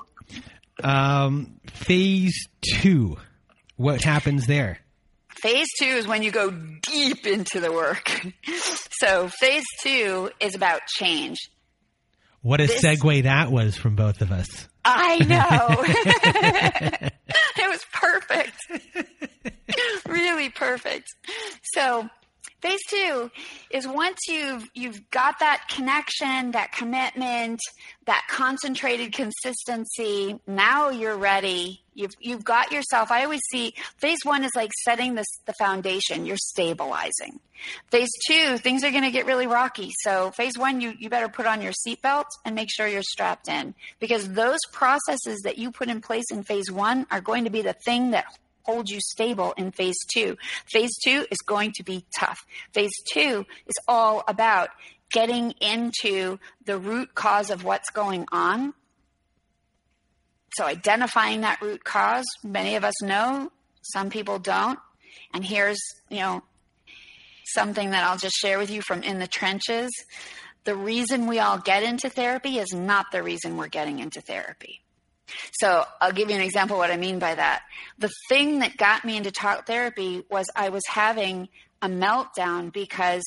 um, phase two, what happens there? Phase two is when you go deep into the work. so, phase two is about change. What a this, segue that was from both of us. I know. it was perfect. really perfect. So, phase two is once you've you've got that connection, that commitment, that concentrated consistency, now you're ready. You've you've got yourself. I always see phase one is like setting this the foundation. You're stabilizing. Phase two, things are going to get really rocky. So phase one, you you better put on your seatbelt and make sure you're strapped in because those processes that you put in place in phase one are going to be the thing that hold you stable in phase two. Phase two is going to be tough. Phase two is all about getting into the root cause of what's going on. So, identifying that root cause, many of us know Some people don't. And here's, you know, something that I'll just share with you from in the trenches. The reason we all get into therapy is not the reason we're getting into therapy. So I'll give you an example what I mean by that. The thing that got me into talk therapy was I was having a meltdown because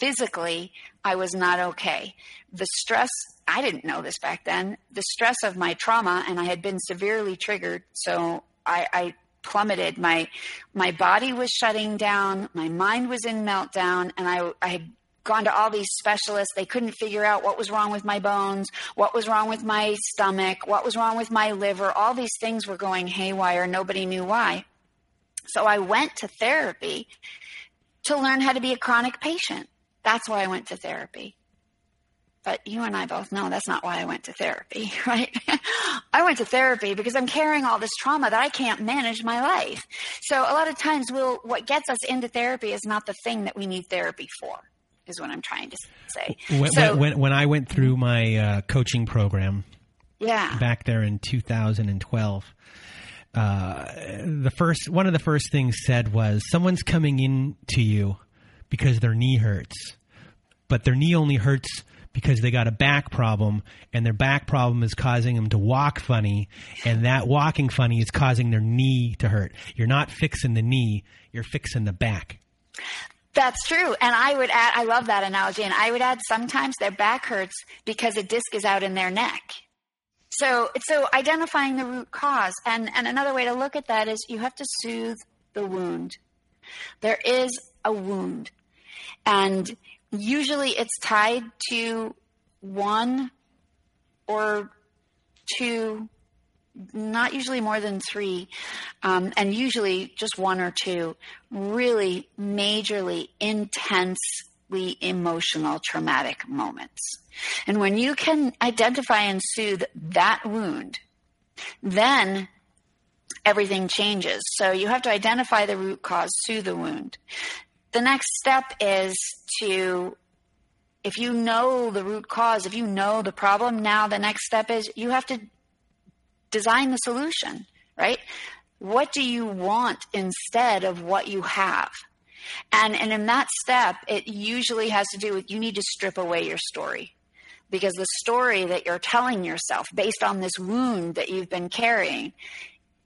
physically I was not okay. The stress, I didn't know this back then, the stress of my trauma, and I had been severely triggered. So I, I plummeted. My, my body was shutting down. My mind was in meltdown and I, I had gone to all these specialists. They couldn't figure out what was wrong with my bones, what was wrong with my stomach, what was wrong with my liver. All these things were going haywire. Nobody knew why. So I went to therapy to learn how to be a chronic patient. That's why I went to therapy. But you and I both know that's not why I went to therapy, right? I went to therapy because I'm carrying all this trauma that I can't manage my life. So a lot of times we'll, what gets us into therapy is not the thing that we need therapy for is what I'm trying to say. When, so, when, when I went through my uh, coaching program, yeah, back there in 2012, uh, the first one of the first things said was someone's coming in to you because their knee hurts, but their knee only hurts because they got a back problem and their back problem is causing them to walk funny and that walking funny is causing their knee to hurt. You're not fixing the knee, you're fixing the back. That's true. And I would add, I love that analogy. And I would add sometimes their back hurts because a disc is out in their neck. So, so identifying the root cause. And, and another way to look at that is you have to soothe the wound. There is a wound. And usually it's tied to one or two not usually more than three, um, and usually just one or two really majorly intensely emotional traumatic moments. And when you can identify and soothe that wound, then everything changes. So you have to identify the root cause, soothe the wound. The next step is to if you know the root cause, if you know the problem, now the next step is you have to design the solution, right? What do you want instead of what you have? And, and in that step, it usually has to do with you need to strip away your story because the story that you're telling yourself based on this wound that you've been carrying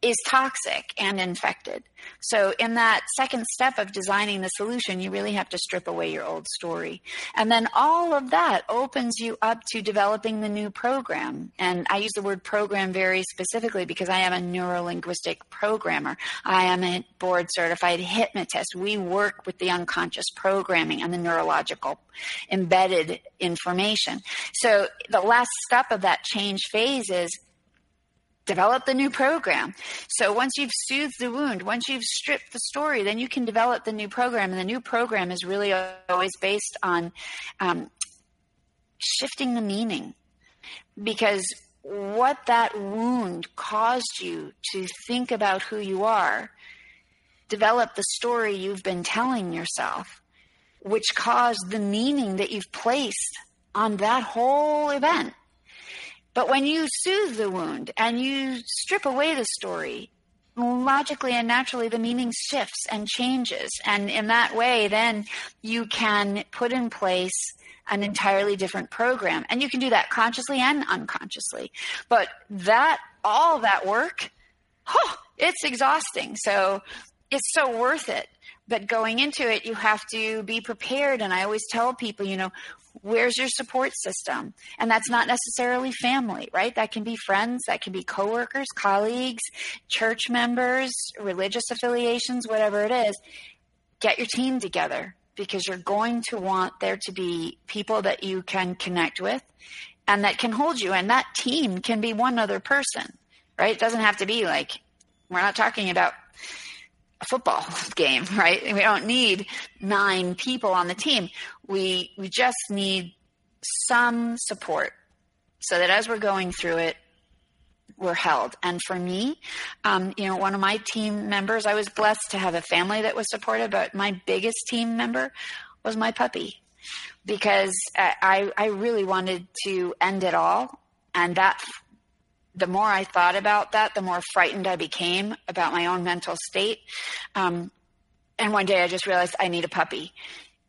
is toxic and infected. So, in that second step of designing the solution, you really have to strip away your old story. And then all of that opens you up to developing the new program. And I use the word program very specifically because I am a neuro linguistic programmer. I am a board certified hypnotist. We work with the unconscious programming and the neurological embedded information. So, the last step of that change phase is develop the new program. So once you've soothed the wound, once you've stripped the story, then you can develop the new program. And the new program is really always based on um, shifting the meaning. Because what that wound caused you to think about who you are, develop the story you've been telling yourself, which caused the meaning that you've placed on that whole event. But when you soothe the wound and you strip away the story, logically and naturally the meaning shifts and changes. And in that way, then you can put in place an entirely different program. And you can do that consciously and unconsciously. But that, all that work, oh, it's exhausting. So it's so worth it. But going into it, you have to be prepared. And I always tell people, you know, where's your support system? And that's not necessarily family, right? That can be friends, that can be coworkers, colleagues, church members, religious affiliations, whatever it is. Get your team together because you're going to want there to be people that you can connect with and that can hold you. And that team can be one other person, right? It doesn't have to be like, we're not talking about a football game, right? We don't need nine people on the team. We we just need some support so that as we're going through it, we're held. And for me, um, you know, one of my team members, I was blessed to have a family that was supportive, but my biggest team member was my puppy because I, I really wanted to end it all. And that the more I thought about that, the more frightened I became about my own mental state. Um, and one day I just realized I need a puppy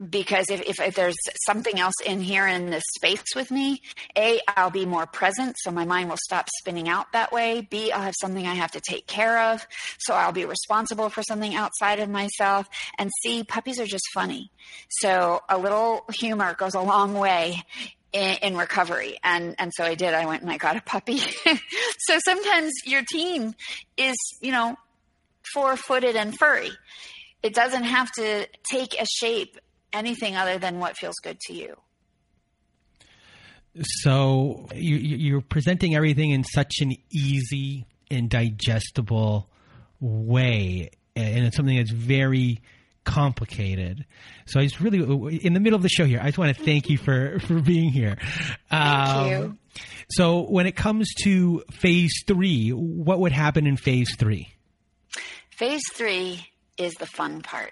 because if, if, if, there's something else in here in this space with me, A, I'll be more present, so my mind will stop spinning out that way. B, I'll have something I have to take care of, so I'll be responsible for something outside of myself. And C, puppies are just funny. So a little humor goes a long way in, in recovery. And, and so I did. I went and I got a puppy. so sometimes your team is, you know, four footed and furry. It doesn't have to take a shape anything other than what feels good to you. So you, are presenting everything in such an easy and digestible way, and it's something that's very complicated. So I just really, in the middle of the show here, I just want to thank you for for being here. Thank um, you. So when it comes to phase three, what would happen in phase three? Phase three is the fun part.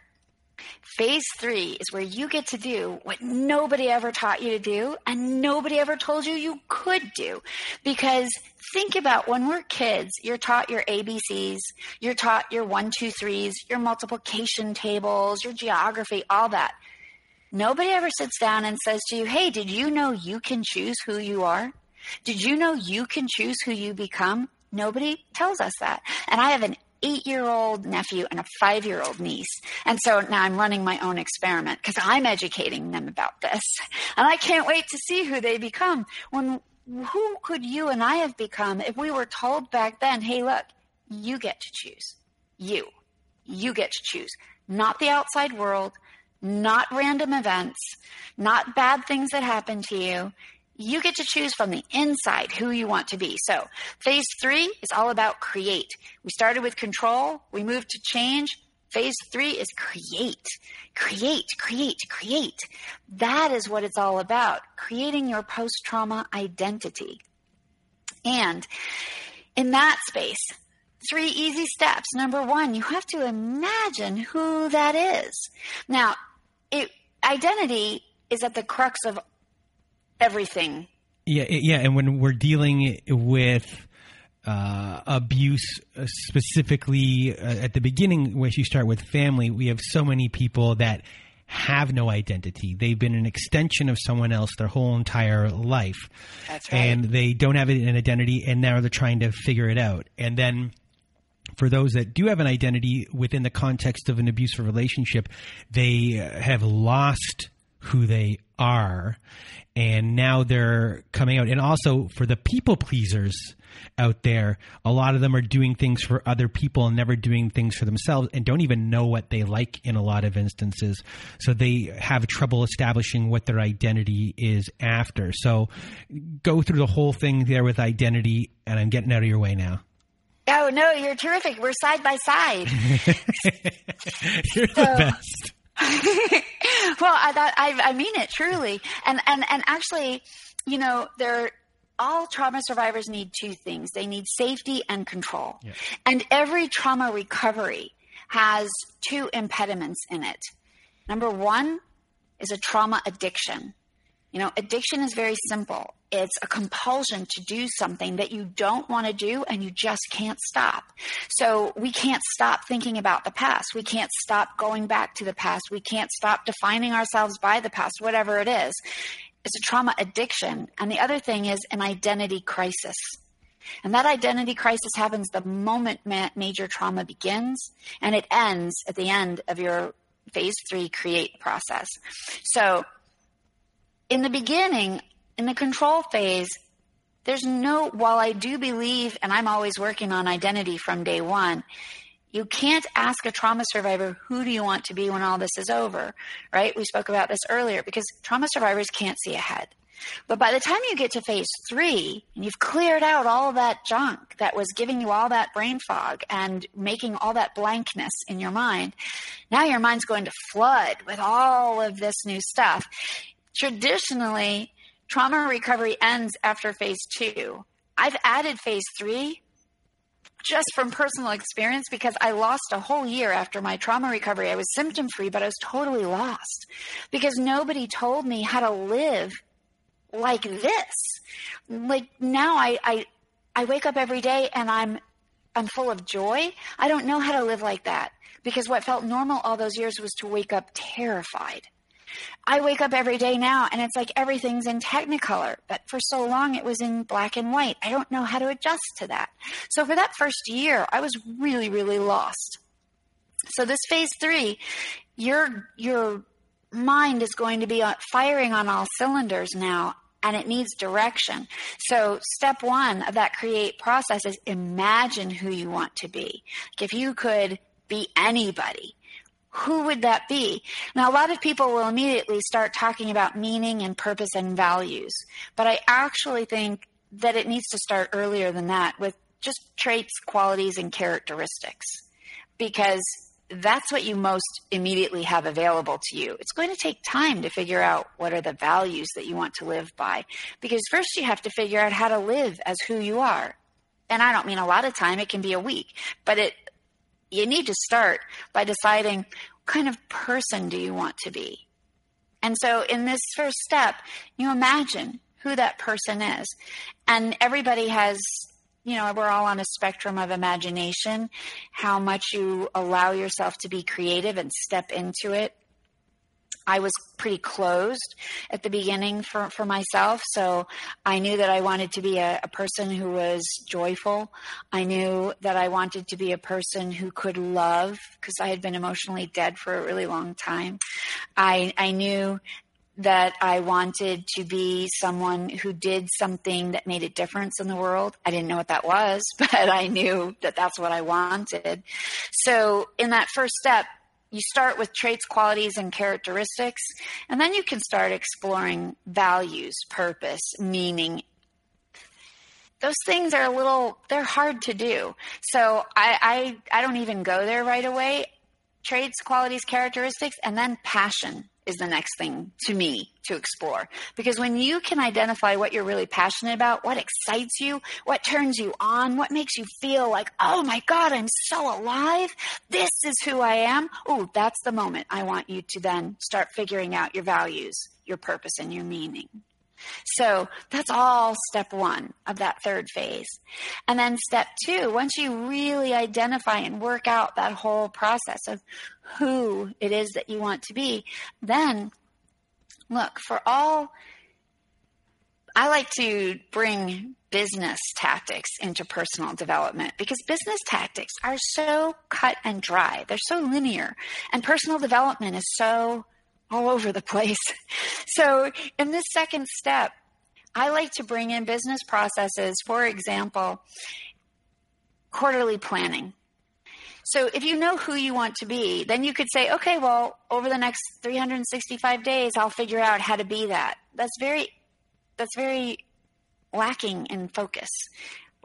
Phase three is where you get to do what nobody ever taught you to do and nobody ever told you you could do. Because think about when we're kids, you're taught your ABCs, you're taught your one, two, threes, your multiplication tables, your geography, all that. Nobody ever sits down and says to you, Hey, did you know you can choose who you are? Did you know you can choose who you become? Nobody tells us that. And I have an eight year old nephew and a five year old niece. And so now I'm running my own experiment because I'm educating them about this. And I can't wait to see who they become. When who could you and I have become if we were told back then, hey, look, you get to choose. You. You get to choose. Not the outside world, not random events, not bad things that happen to you you get to choose from the inside who you want to be. So, phase three is all about create. We started with control, we moved to change. Phase three is create, create, create, create. That is what it's all about creating your post trauma identity. And in that space, three easy steps. Number one, you have to imagine who that is. Now, it, identity is at the crux of everything. Yeah, yeah, and when we're dealing with uh, abuse, uh, specifically uh, at the beginning, when you start with family, we have so many people that have no identity. They've been an extension of someone else their whole entire life. That's right. And they don't have an identity, and now they're trying to figure it out. And then for those that do have an identity within the context of an abusive relationship, they have lost who they are and now they're coming out and also for the people pleasers out there a lot of them are doing things for other people and never doing things for themselves and don't even know what they like in a lot of instances so they have trouble establishing what their identity is after so go through the whole thing there with identity and i'm getting out of your way now Oh no, you're terrific. We're side by side. you're so, the best. well, I thought I, I mean it truly, and and and actually, you know, there all trauma survivors need two things they need safety and control. Yeah. And every trauma recovery has two impediments in it. Number one is a trauma addiction. You know, addiction is very simple. It's a compulsion to do something that you don't want to do and you just can't stop. So we can't stop thinking about the past. We can't stop going back to the past. We can't stop defining ourselves by the past, whatever it is. It's a trauma addiction. And the other thing is an identity crisis. And that identity crisis happens the moment ma- major trauma begins and it ends at the end of your phase three create process. So in the beginning, in the control phase, there's no, while I do believe, and I'm always working on identity from day one, you can't ask a trauma survivor, who do you want to be when all this is over, right? We spoke about this earlier because trauma survivors can't see ahead. But by the time you get to phase three and you've cleared out all that junk that was giving you all that brain fog and making all that blankness in your mind, now your mind's going to flood with all of this new stuff traditionally, trauma recovery ends after phase two. I've added phase three just from personal experience because I lost a whole year after my trauma recovery. I was symptom free, but I was totally lost because nobody told me how to live like this. Like now I, I I wake up every day and I'm I'm full of joy. I don't know how to live like that because what felt normal all those years was to wake up terrified. I wake up every day now and it's like everything's in technicolor, but for so long it was in black and white. I don't know how to adjust to that. So for that first year, I was really, really lost. So this phase three, your your mind is going to be firing on all cylinders now and it needs direction. So, step one of that create process is imagine who you want to be. Like if you could be anybody, who would that be? Now, a lot of people will immediately start talking about meaning and purpose and values, but I actually think that it needs to start earlier than that with just traits, qualities, and characteristics because that's what you most immediately have available to you. It's going to take time to figure out what are the values that you want to live by because first you have to figure out how to live as who you are. And I don't mean a lot of time, it can be a week, but it you need to start by deciding what kind of person do you want to be. And so in this first step, you imagine who that person is. And everybody has you know, we're all on a spectrum of imagination, how much you allow yourself to be creative and step into it. I was pretty closed at the beginning for, for myself. So I knew that I wanted to be a, a person who was joyful. I knew that I wanted to be a person who could love because I had been emotionally dead for a really long time. I, I knew that I wanted to be someone who did something that made a difference in the world. I didn't know what that was, but I knew that that's what I wanted. So, in that first step, you start with traits, qualities, and characteristics, and then you can start exploring values, purpose, meaning. Those things are a little, they're hard to do. So I, I, I don't even go there right away. Traits, qualities, characteristics, and then passion is the next thing to me to explore. Because when you can identify what you're really passionate about, what excites you, what turns you on, what makes you feel like, oh my God, I'm so alive. This is who I am. Oh, that's the moment I want you to then start figuring out your values, your purpose, and your meaning. So that's all step one of that third phase. And then step two, once you really identify and work out that whole process of who it is that you want to be, then look, for all, I like to bring business tactics into personal development because business tactics are so cut and dry. They're so linear. And personal development is so all over the place. So, in this second step, I like to bring in business processes, for example, quarterly planning. So, if you know who you want to be, then you could say, okay, well, over the next 365 days, I'll figure out how to be that. That's very, that's very lacking in focus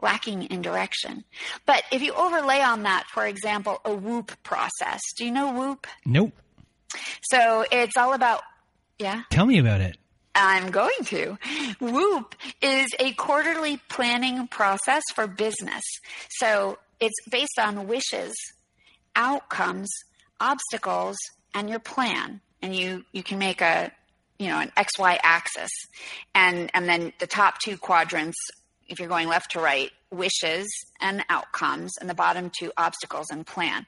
lacking in direction. But if you overlay on that, for example, a WOOP process. Do you know WOOP? Nope. So it's all about, yeah. Tell me about it. I'm going to. WOOP is a quarterly planning process for business. So it's based on wishes, outcomes, obstacles, and your plan. And you, you can make a, you know, an XY axis. And, and then the top two quadrants, if you're going left to right, wishes and outcomes, and the bottom two obstacles and plan.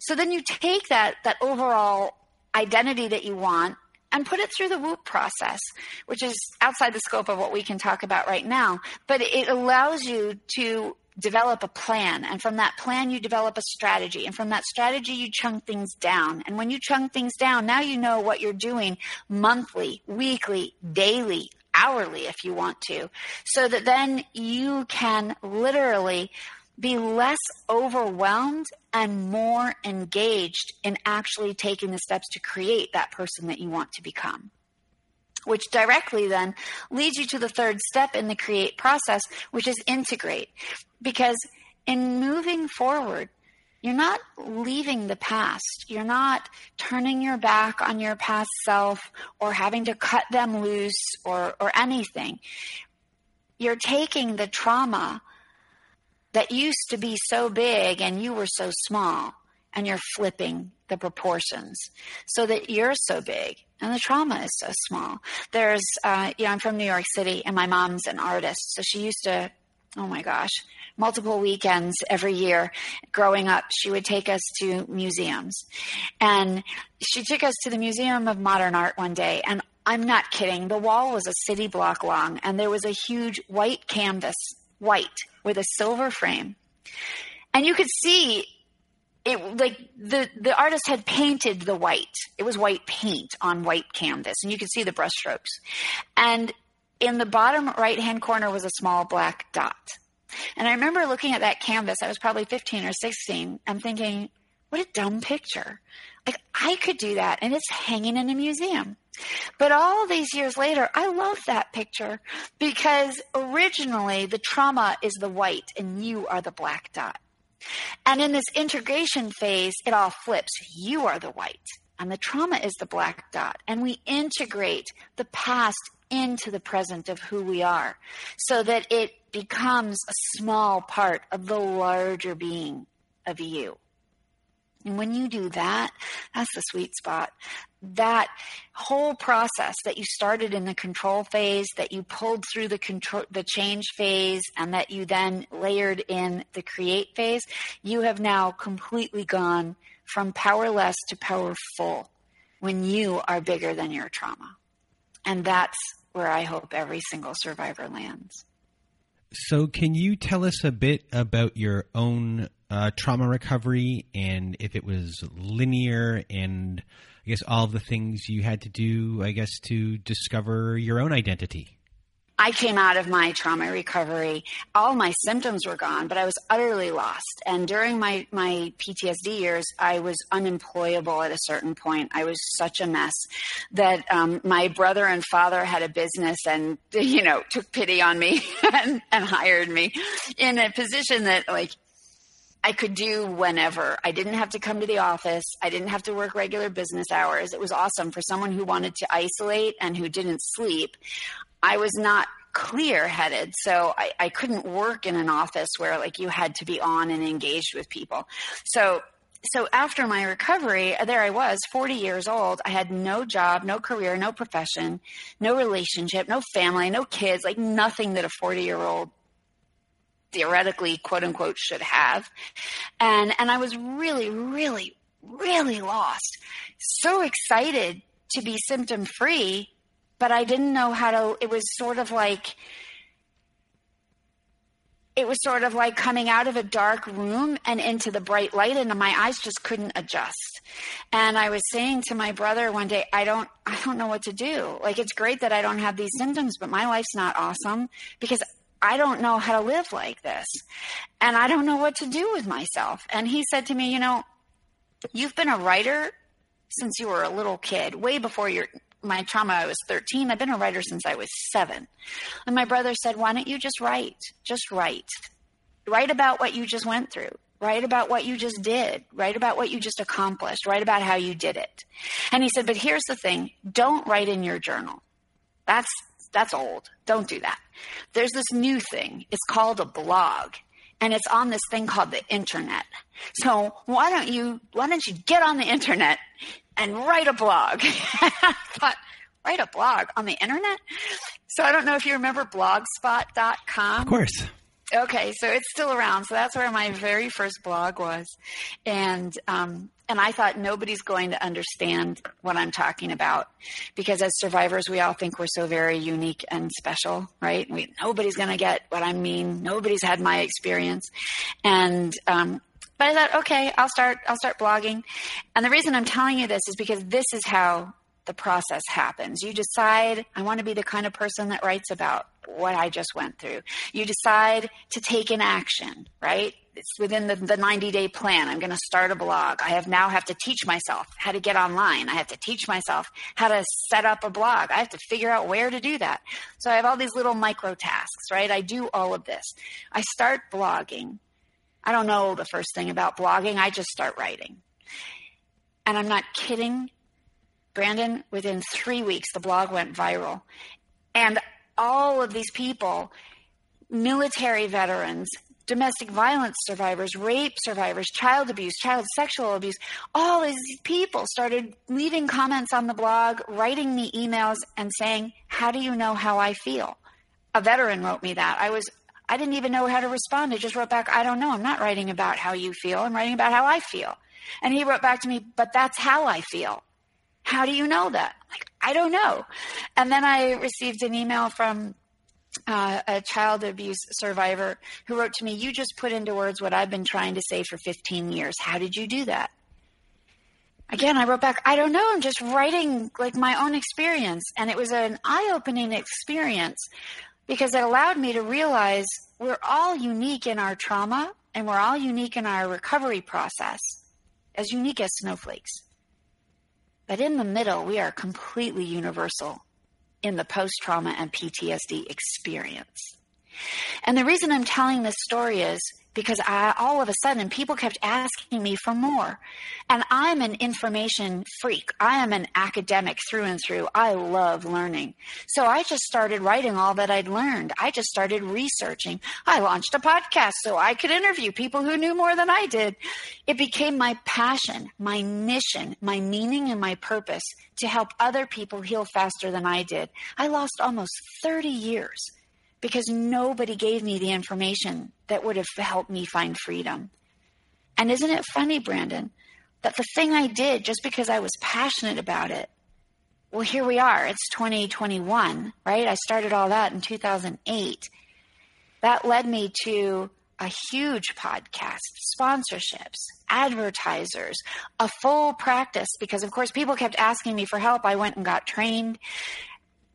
So then you take that, that overall identity that you want and put it through the WOOP process, which is outside the scope of what we can talk about right now. But it allows you to develop a plan. And from that plan, you develop a strategy. And from that strategy, you chunk things down. And when you chunk things down, now you know what you're doing monthly, weekly, daily, hourly, if you want to, so that then you can literally be less overwhelmed and more engaged in actually taking the steps to create that person that you want to become. Which directly then leads you to the third step in the create process, which is integrate. Because in moving forward, you're not leaving the past. You're not turning your back on your past self or having to cut them loose or, or anything. You're taking the trauma that used to be so big and you were so small and you're flipping the proportions so that you're so big and the trauma is so small. There's, uh, you know, I'm from New York City and my mom's an artist, so she used to oh my gosh, multiple weekends every year growing up. She would take us to museums. And she took us to the Museum of Modern Art one day. And I'm not kidding. The wall was a city block long, and there was a huge white canvas, white, with a silver frame. And you could see it like the the artist had painted the white. It was white paint on white canvas, and you could see the brushstrokes. And in the bottom right hand corner was a small black dot. And I remember looking at that canvas. I was probably 15 or 16. I'm thinking, what a dumb picture. Like I could do that, and it's hanging in a museum. But all these years later, I love that picture because originally the trauma is the white and you are the black dot. And in this integration phase, it all flips. You are the white and the trauma is the black dot. And we integrate the past into the present of who we are so that it becomes a small part of the larger being of you. And when you do that, that's the sweet spot. That whole process that you started in the control phase, that you pulled through the control, the change phase, and that you then layered in the create phase, you have now completely gone from powerless to powerful when you are bigger than your trauma. And that's where I hope every single survivor lands. So, can you tell us a bit about your own uh, trauma recovery and if it was linear and I guess all the things you had to do, I guess, to discover your own identity? I came out of my trauma recovery. All my symptoms were gone, but I was utterly lost. And during my, my PTSD years, I was unemployable at a certain point. I was such a mess that um, my brother and father had a business and, you know, took pity on me and, and hired me in a position that, like, I could do whenever. I didn't have to come to the office. I didn't have to work regular business hours. It was awesome for someone who wanted to isolate and who didn't sleep. I was not clear headed. So I, I couldn't work in an office where like you had to be on and engaged with people. So so after my recovery, there I was, 40 years old. I had no job, no career, no profession, no relationship, no family, no kids, like nothing that a 40 year old theoretically quote unquote should have. And and I was really, really, really lost. So excited to be symptom free but I didn't know how to. It was sort of like it was sort of like coming out of a dark room and into the bright light and my eyes just couldn't adjust and i was saying to my brother one day i don't i don't know what to do like it's great that i don't have these symptoms but my life's not awesome because i don't know how to live like this and i don't know what to do with myself and he said to me you know you've been a writer since you were a little kid way before your my trauma, I was 13. I've been a writer since I was seven. And my brother said, Why don't you just write? Just write. Write about what you just went through. Write about what you just did. Write about what you just accomplished. Write about how you did it. And he said, But here's the thing don't write in your journal. That's that's old. Don't do that. There's this new thing. It's called a blog and it's on this thing called the internet. So why don't you why don't you get on the internet and write a blog? I thought, write a blog on the internet? So I don't know if you remember blogspot.com. Of course. Okay, so it's still around. So that's where my very first blog was, and um, and I thought nobody's going to understand what I'm talking about because as survivors, we all think we're so very unique and special, right? We, nobody's going to get what I mean. Nobody's had my experience, and um, but I thought, okay, I'll start. I'll start blogging, and the reason I'm telling you this is because this is how the process happens. You decide, I want to be the kind of person that writes about what I just went through. You decide to take an action, right? It's within the, the 90 day plan. I'm going to start a blog. I have now have to teach myself how to get online. I have to teach myself how to set up a blog. I have to figure out where to do that. So I have all these little micro tasks, right? I do all of this. I start blogging. I don't know the first thing about blogging. I just start writing. And I'm not kidding. Brandon, within three weeks, the blog went viral. And all of these people, military veterans, domestic violence survivors, rape survivors, child abuse, child sexual abuse, all these people started leaving comments on the blog, writing me emails, and saying, How do you know how I feel? A veteran wrote me that. I was I didn't even know how to respond. I just wrote back, I don't know. I'm not writing about how you feel. I'm writing about how I feel. And he wrote back to me, but that's how I feel. How do you know that? Like, I don't know. And then I received an email from uh, a child abuse survivor who wrote to me, You just put into words what I've been trying to say for 15 years. How did you do that? Again, I wrote back, I don't know. I'm just writing like my own experience. And it was an eye opening experience because it allowed me to realize we're all unique in our trauma and we're all unique in our recovery process, as unique as snowflakes. But in the middle, we are completely universal in the post trauma and PTSD experience. And the reason I'm telling this story is because I, all of a sudden people kept asking me for more. And I'm an information freak. I am an academic through and through. I love learning. So I just started writing all that I'd learned. I just started researching. I launched a podcast so I could interview people who knew more than I did. It became my passion, my mission, my meaning, and my purpose to help other people heal faster than I did. I lost almost 30 years because nobody gave me the information that would have helped me find freedom. And isn't it funny, Brandon, that the thing I did just because I was passionate about it, well, here we are. It's 2021, right? I started all that in 2008. That led me to a huge podcast, sponsorships, advertisers, a full practice because, of course, people kept asking me for help. I went and got trained.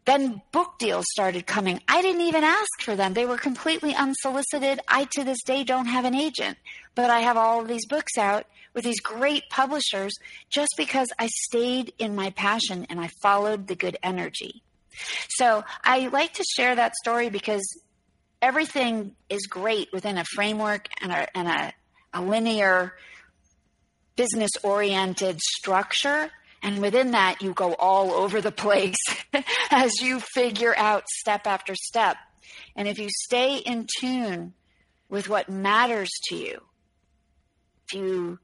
Then book deals started coming. I didn't even ask for them. They were completely unsolicited. I, to this day, don't have an agent, but I have all of these books out with these great publishers just because I stayed in my passion and I followed the good energy. So I like to share that story because everything is great within a framework and a, and a, a linear business oriented structure. And within that, you go all over the place as you figure out step after step. And if you stay in tune with what matters to you, if you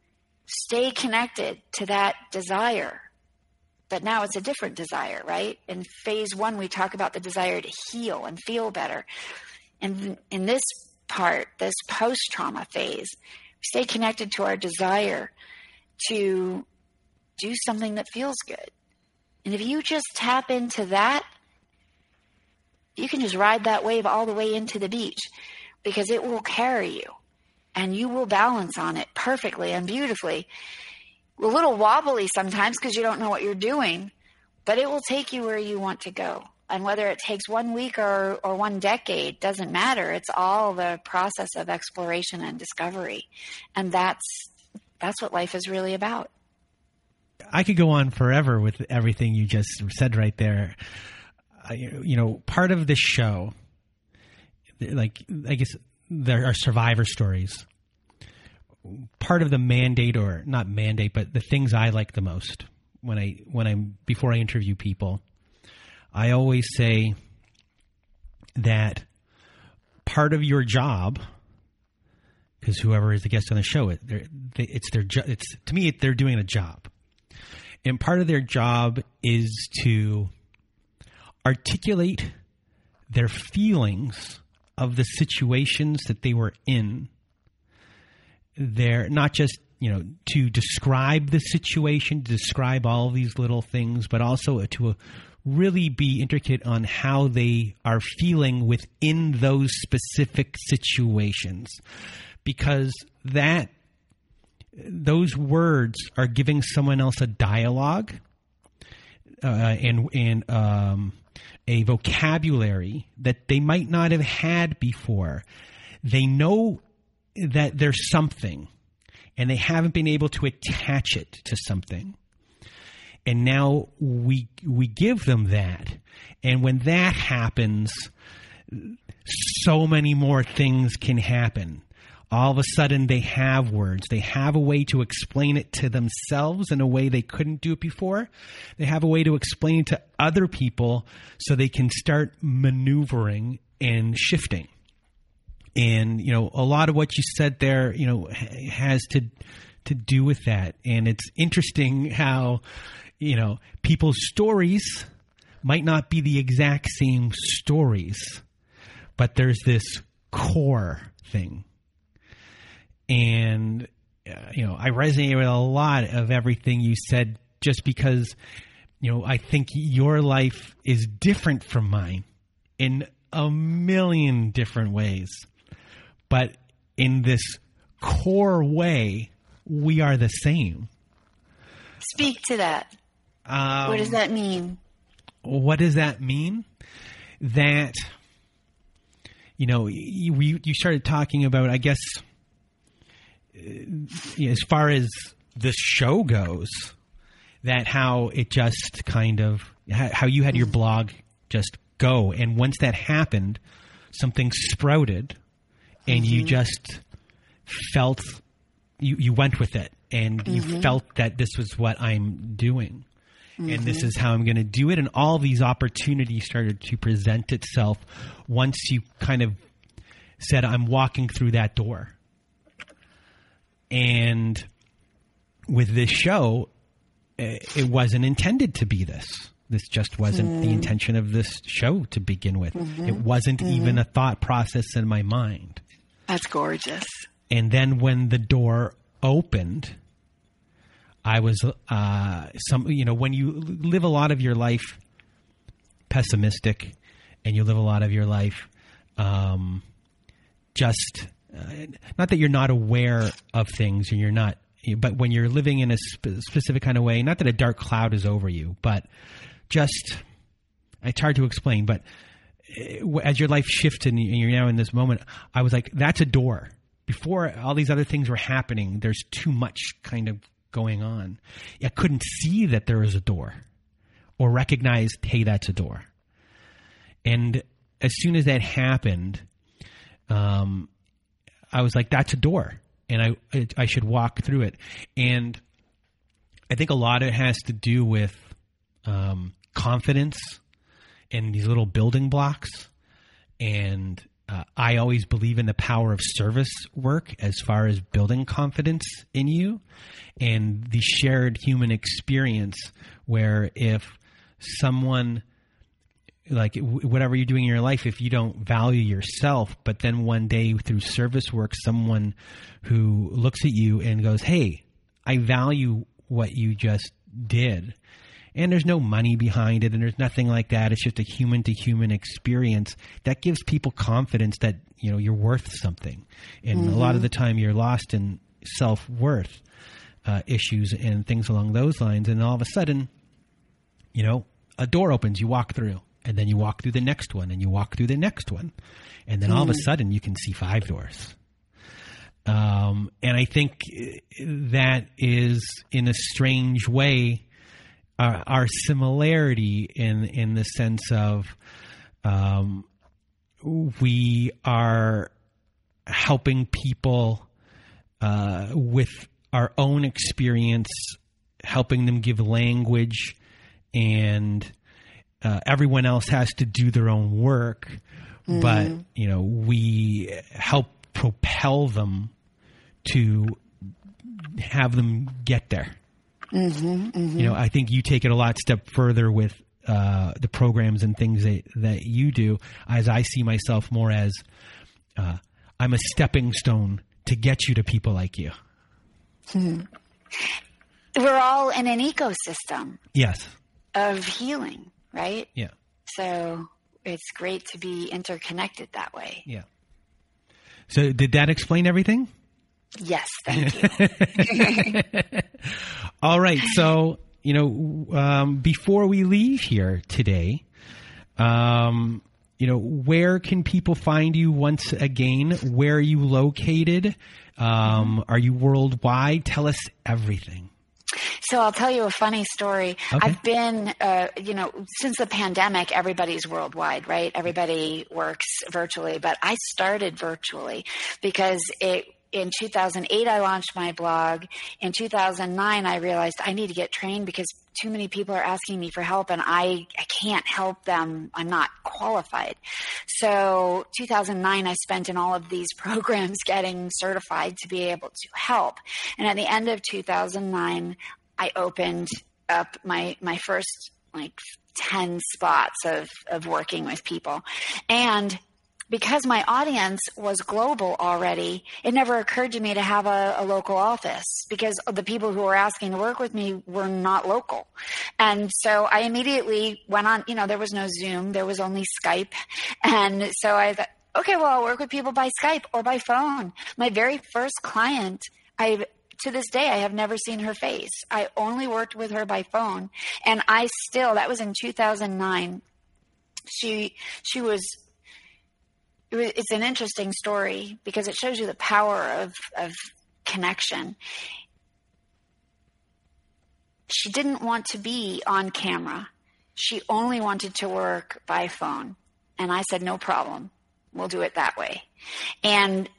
stay connected to that desire, but now it's a different desire, right? In phase one, we talk about the desire to heal and feel better. And in this part, this post trauma phase, stay connected to our desire to do something that feels good. And if you just tap into that, you can just ride that wave all the way into the beach because it will carry you and you will balance on it perfectly and beautifully. A little wobbly sometimes because you don't know what you're doing, but it will take you where you want to go. And whether it takes one week or, or one decade doesn't matter. It's all the process of exploration and discovery. And that's that's what life is really about. I could go on forever with everything you just said right there. I, you know, part of this show, like I guess there are survivor stories. Part of the mandate, or not mandate, but the things I like the most when I when I'm before I interview people, I always say that part of your job because whoever is the guest on the show, it, it's their it's to me they're doing a job and part of their job is to articulate their feelings of the situations that they were in. They're not just, you know, to describe the situation, to describe all these little things, but also to really be intricate on how they are feeling within those specific situations. Because that those words are giving someone else a dialogue uh, and and um, a vocabulary that they might not have had before. They know that there's something, and they haven't been able to attach it to something. And now we we give them that, and when that happens, so many more things can happen all of a sudden they have words. They have a way to explain it to themselves in a way they couldn't do it before. They have a way to explain it to other people so they can start maneuvering and shifting. And, you know, a lot of what you said there, you know, has to to do with that. And it's interesting how, you know, people's stories might not be the exact same stories, but there's this core thing. And, uh, you know, I resonate with a lot of everything you said just because, you know, I think your life is different from mine in a million different ways. But in this core way, we are the same. Speak to that. Um, what does that mean? What does that mean? That you know, you you started talking about, I guess, Uh, as far as this show goes, that how it just kind of how you had your blog just go, and once that happened, something sprouted, and you mm-hmm. just felt you you went with it, and you mm-hmm. felt that this was what I'm doing. And this mm-hmm. is how I'm going to do it. And all these opportunities started to present itself once you kind of said, I'm walking through that door. And with this show, eh, it wasn't intended to be this. This just wasn't the intention of this show to begin with. It wasn't even a thought process in my mind. That's gorgeous. And then when the door opened, I was uh, some you know when you live a lot of your life pessimistic, and you live a lot of your life um, just uh, not that you're not aware of things and you're not, but when you're living in a sp- specific kind of way, not that a dark cloud is over you, but just it's hard to explain, but uh, as your life shifted and you're now in this moment, I was like, that's a door. Before all these other things were happening, there's too much kind of going on. I couldn't see that there was a door or recognize, hey, that's a door. And as soon as that happened, um, I was like, that's a door. And I, I should walk through it. And I think a lot of it has to do with um, confidence and these little building blocks. And uh, I always believe in the power of service work as far as building confidence in you and the shared human experience where if someone like whatever you're doing in your life if you don't value yourself but then one day through service work someone who looks at you and goes hey i value what you just did. And there's no money behind it and there's nothing like that. It's just a human to human experience that gives people confidence that you know you're worth something. And mm-hmm. a lot of the time you're lost in self-worth uh, issues and things along those lines. And all of a sudden you know a door opens you walk through and then you walk through the next one and you walk through the next one and then mm. all of a sudden you can see five doors um, and i think that is in a strange way our, our similarity in in the sense of um, we are helping people uh, with our own experience, helping them give language, and uh, everyone else has to do their own work. Mm-hmm. But you know, we help propel them to have them get there. Mm-hmm, mm-hmm. You know, I think you take it a lot step further with uh, the programs and things that, that you do, as I see myself more as uh, I'm a stepping stone to get you to people like you. Hmm. We're all in an ecosystem. Yes. Of healing, right? Yeah. So it's great to be interconnected that way. Yeah. So did that explain everything? Yes, thank you. All right. So, you know, um, before we leave here today, um, you know, where can people find you once again? Where are you located? Um, are you worldwide? Tell us everything. So I'll tell you a funny story. Okay. I've been, uh, you know, since the pandemic, everybody's worldwide, right? Everybody works virtually, but I started virtually because it in 2008 i launched my blog in 2009 i realized i need to get trained because too many people are asking me for help and i, I can't help them i'm not qualified so 2009 i spent in all of these programs getting certified to be able to help and at the end of 2009 i opened up my my first like 10 spots of of working with people and because my audience was global already, it never occurred to me to have a, a, local office because the people who were asking to work with me were not local. And so I immediately went on, you know, there was no Zoom, there was only Skype. And so I thought, okay, well, I'll work with people by Skype or by phone. My very first client, I to this day I have never seen her face. I only worked with her by phone and I still that was in 2009. She she was it's an interesting story because it shows you the power of of connection. She didn't want to be on camera. She only wanted to work by phone. And I said, no problem. We'll do it that way. And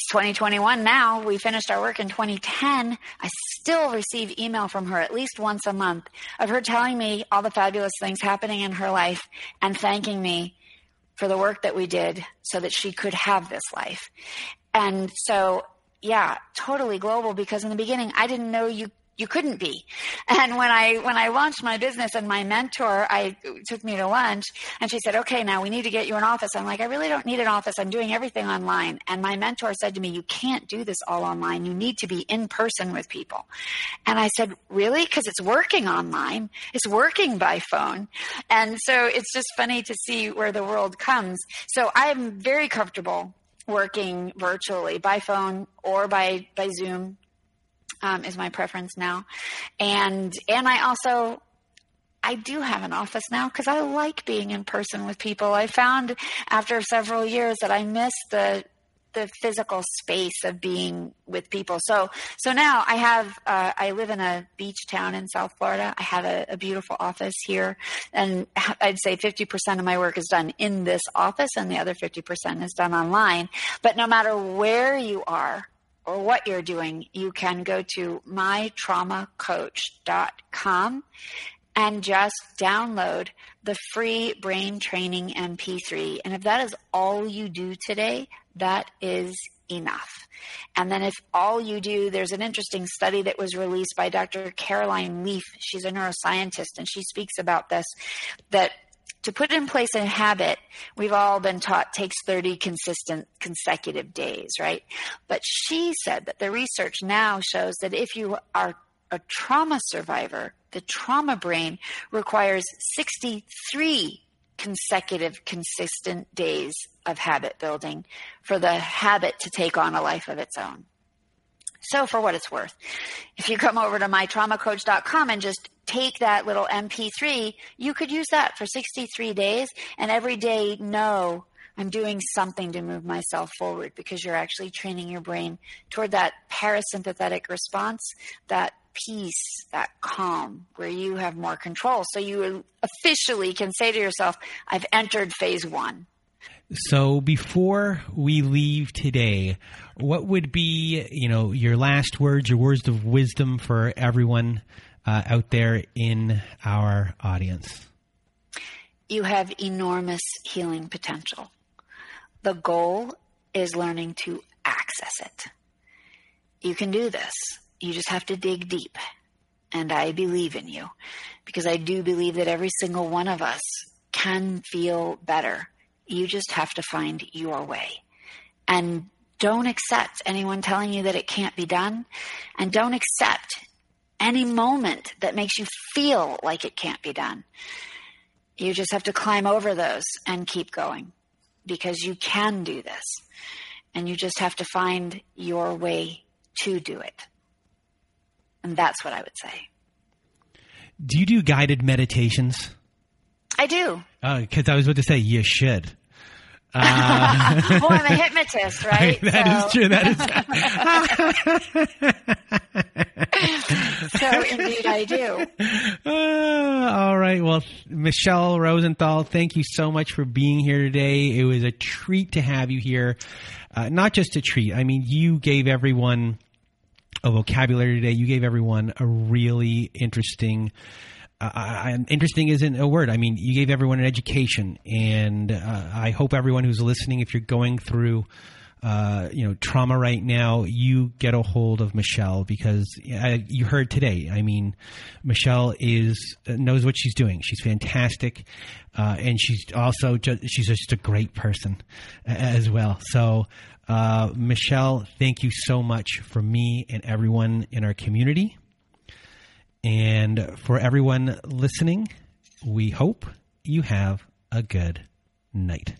it's 2021 now. We finished our work in 2010. I still receive email from her at least once a month of her telling me all the fabulous things happening in her life and thanking me for the work that we did so that she could have this life. And so, yeah, totally global because in the beginning I didn't know you you couldn't be. And when I when I launched my business and my mentor I took me to lunch and she said, "Okay, now we need to get you an office." I'm like, "I really don't need an office. I'm doing everything online." And my mentor said to me, "You can't do this all online. You need to be in person with people." And I said, "Really? Because it's working online. It's working by phone." And so it's just funny to see where the world comes. So I'm very comfortable working virtually by phone or by by Zoom um, is my preference now, and and I also I do have an office now because I like being in person with people. I found after several years that I miss the the physical space of being with people. So so now I have uh, I live in a beach town in South Florida. I have a, a beautiful office here, and I'd say fifty percent of my work is done in this office, and the other fifty percent is done online. But no matter where you are or what you're doing, you can go to mytraumacoach.com and just download the free brain training MP3. And if that is all you do today, that is enough. And then if all you do, there's an interesting study that was released by Dr. Caroline Leaf. She's a neuroscientist and she speaks about this that to put in place a habit, we've all been taught takes 30 consistent consecutive days, right? But she said that the research now shows that if you are a trauma survivor, the trauma brain requires 63 consecutive consistent days of habit building for the habit to take on a life of its own. So for what it's worth, if you come over to mytraumacoach.com and just take that little MP3, you could use that for 63 days and every day know I'm doing something to move myself forward because you're actually training your brain toward that parasympathetic response, that peace, that calm where you have more control. So you officially can say to yourself, I've entered phase one. So before we leave today, what would be, you know, your last words, your words of wisdom for everyone uh, out there in our audience? You have enormous healing potential. The goal is learning to access it. You can do this. You just have to dig deep. And I believe in you because I do believe that every single one of us can feel better you just have to find your way. And don't accept anyone telling you that it can't be done. And don't accept any moment that makes you feel like it can't be done. You just have to climb over those and keep going because you can do this. And you just have to find your way to do it. And that's what I would say. Do you do guided meditations? I do. Because uh, I was about to say you should. Uh, well, I'm a hypnotist, right? That so. is true. That is. so indeed, I do. Uh, all right. Well, Michele Rosenthal, thank you so much for being here today. It was a treat to have you here. Uh, not just a treat. I mean, you gave everyone a vocabulary today. You gave everyone a really interesting uh, interesting isn't a word. I mean, you gave everyone an education, and uh, I hope everyone who's listening, if you're going through uh, you know trauma right now, you get a hold of Michele because I, you heard today. I mean, Michele is knows what she's doing. She's fantastic, uh, and she's also just, she's just a great person as well. So. Uh, Michele, thank you so much for me and everyone in our community. And for everyone listening, we hope you have a good night.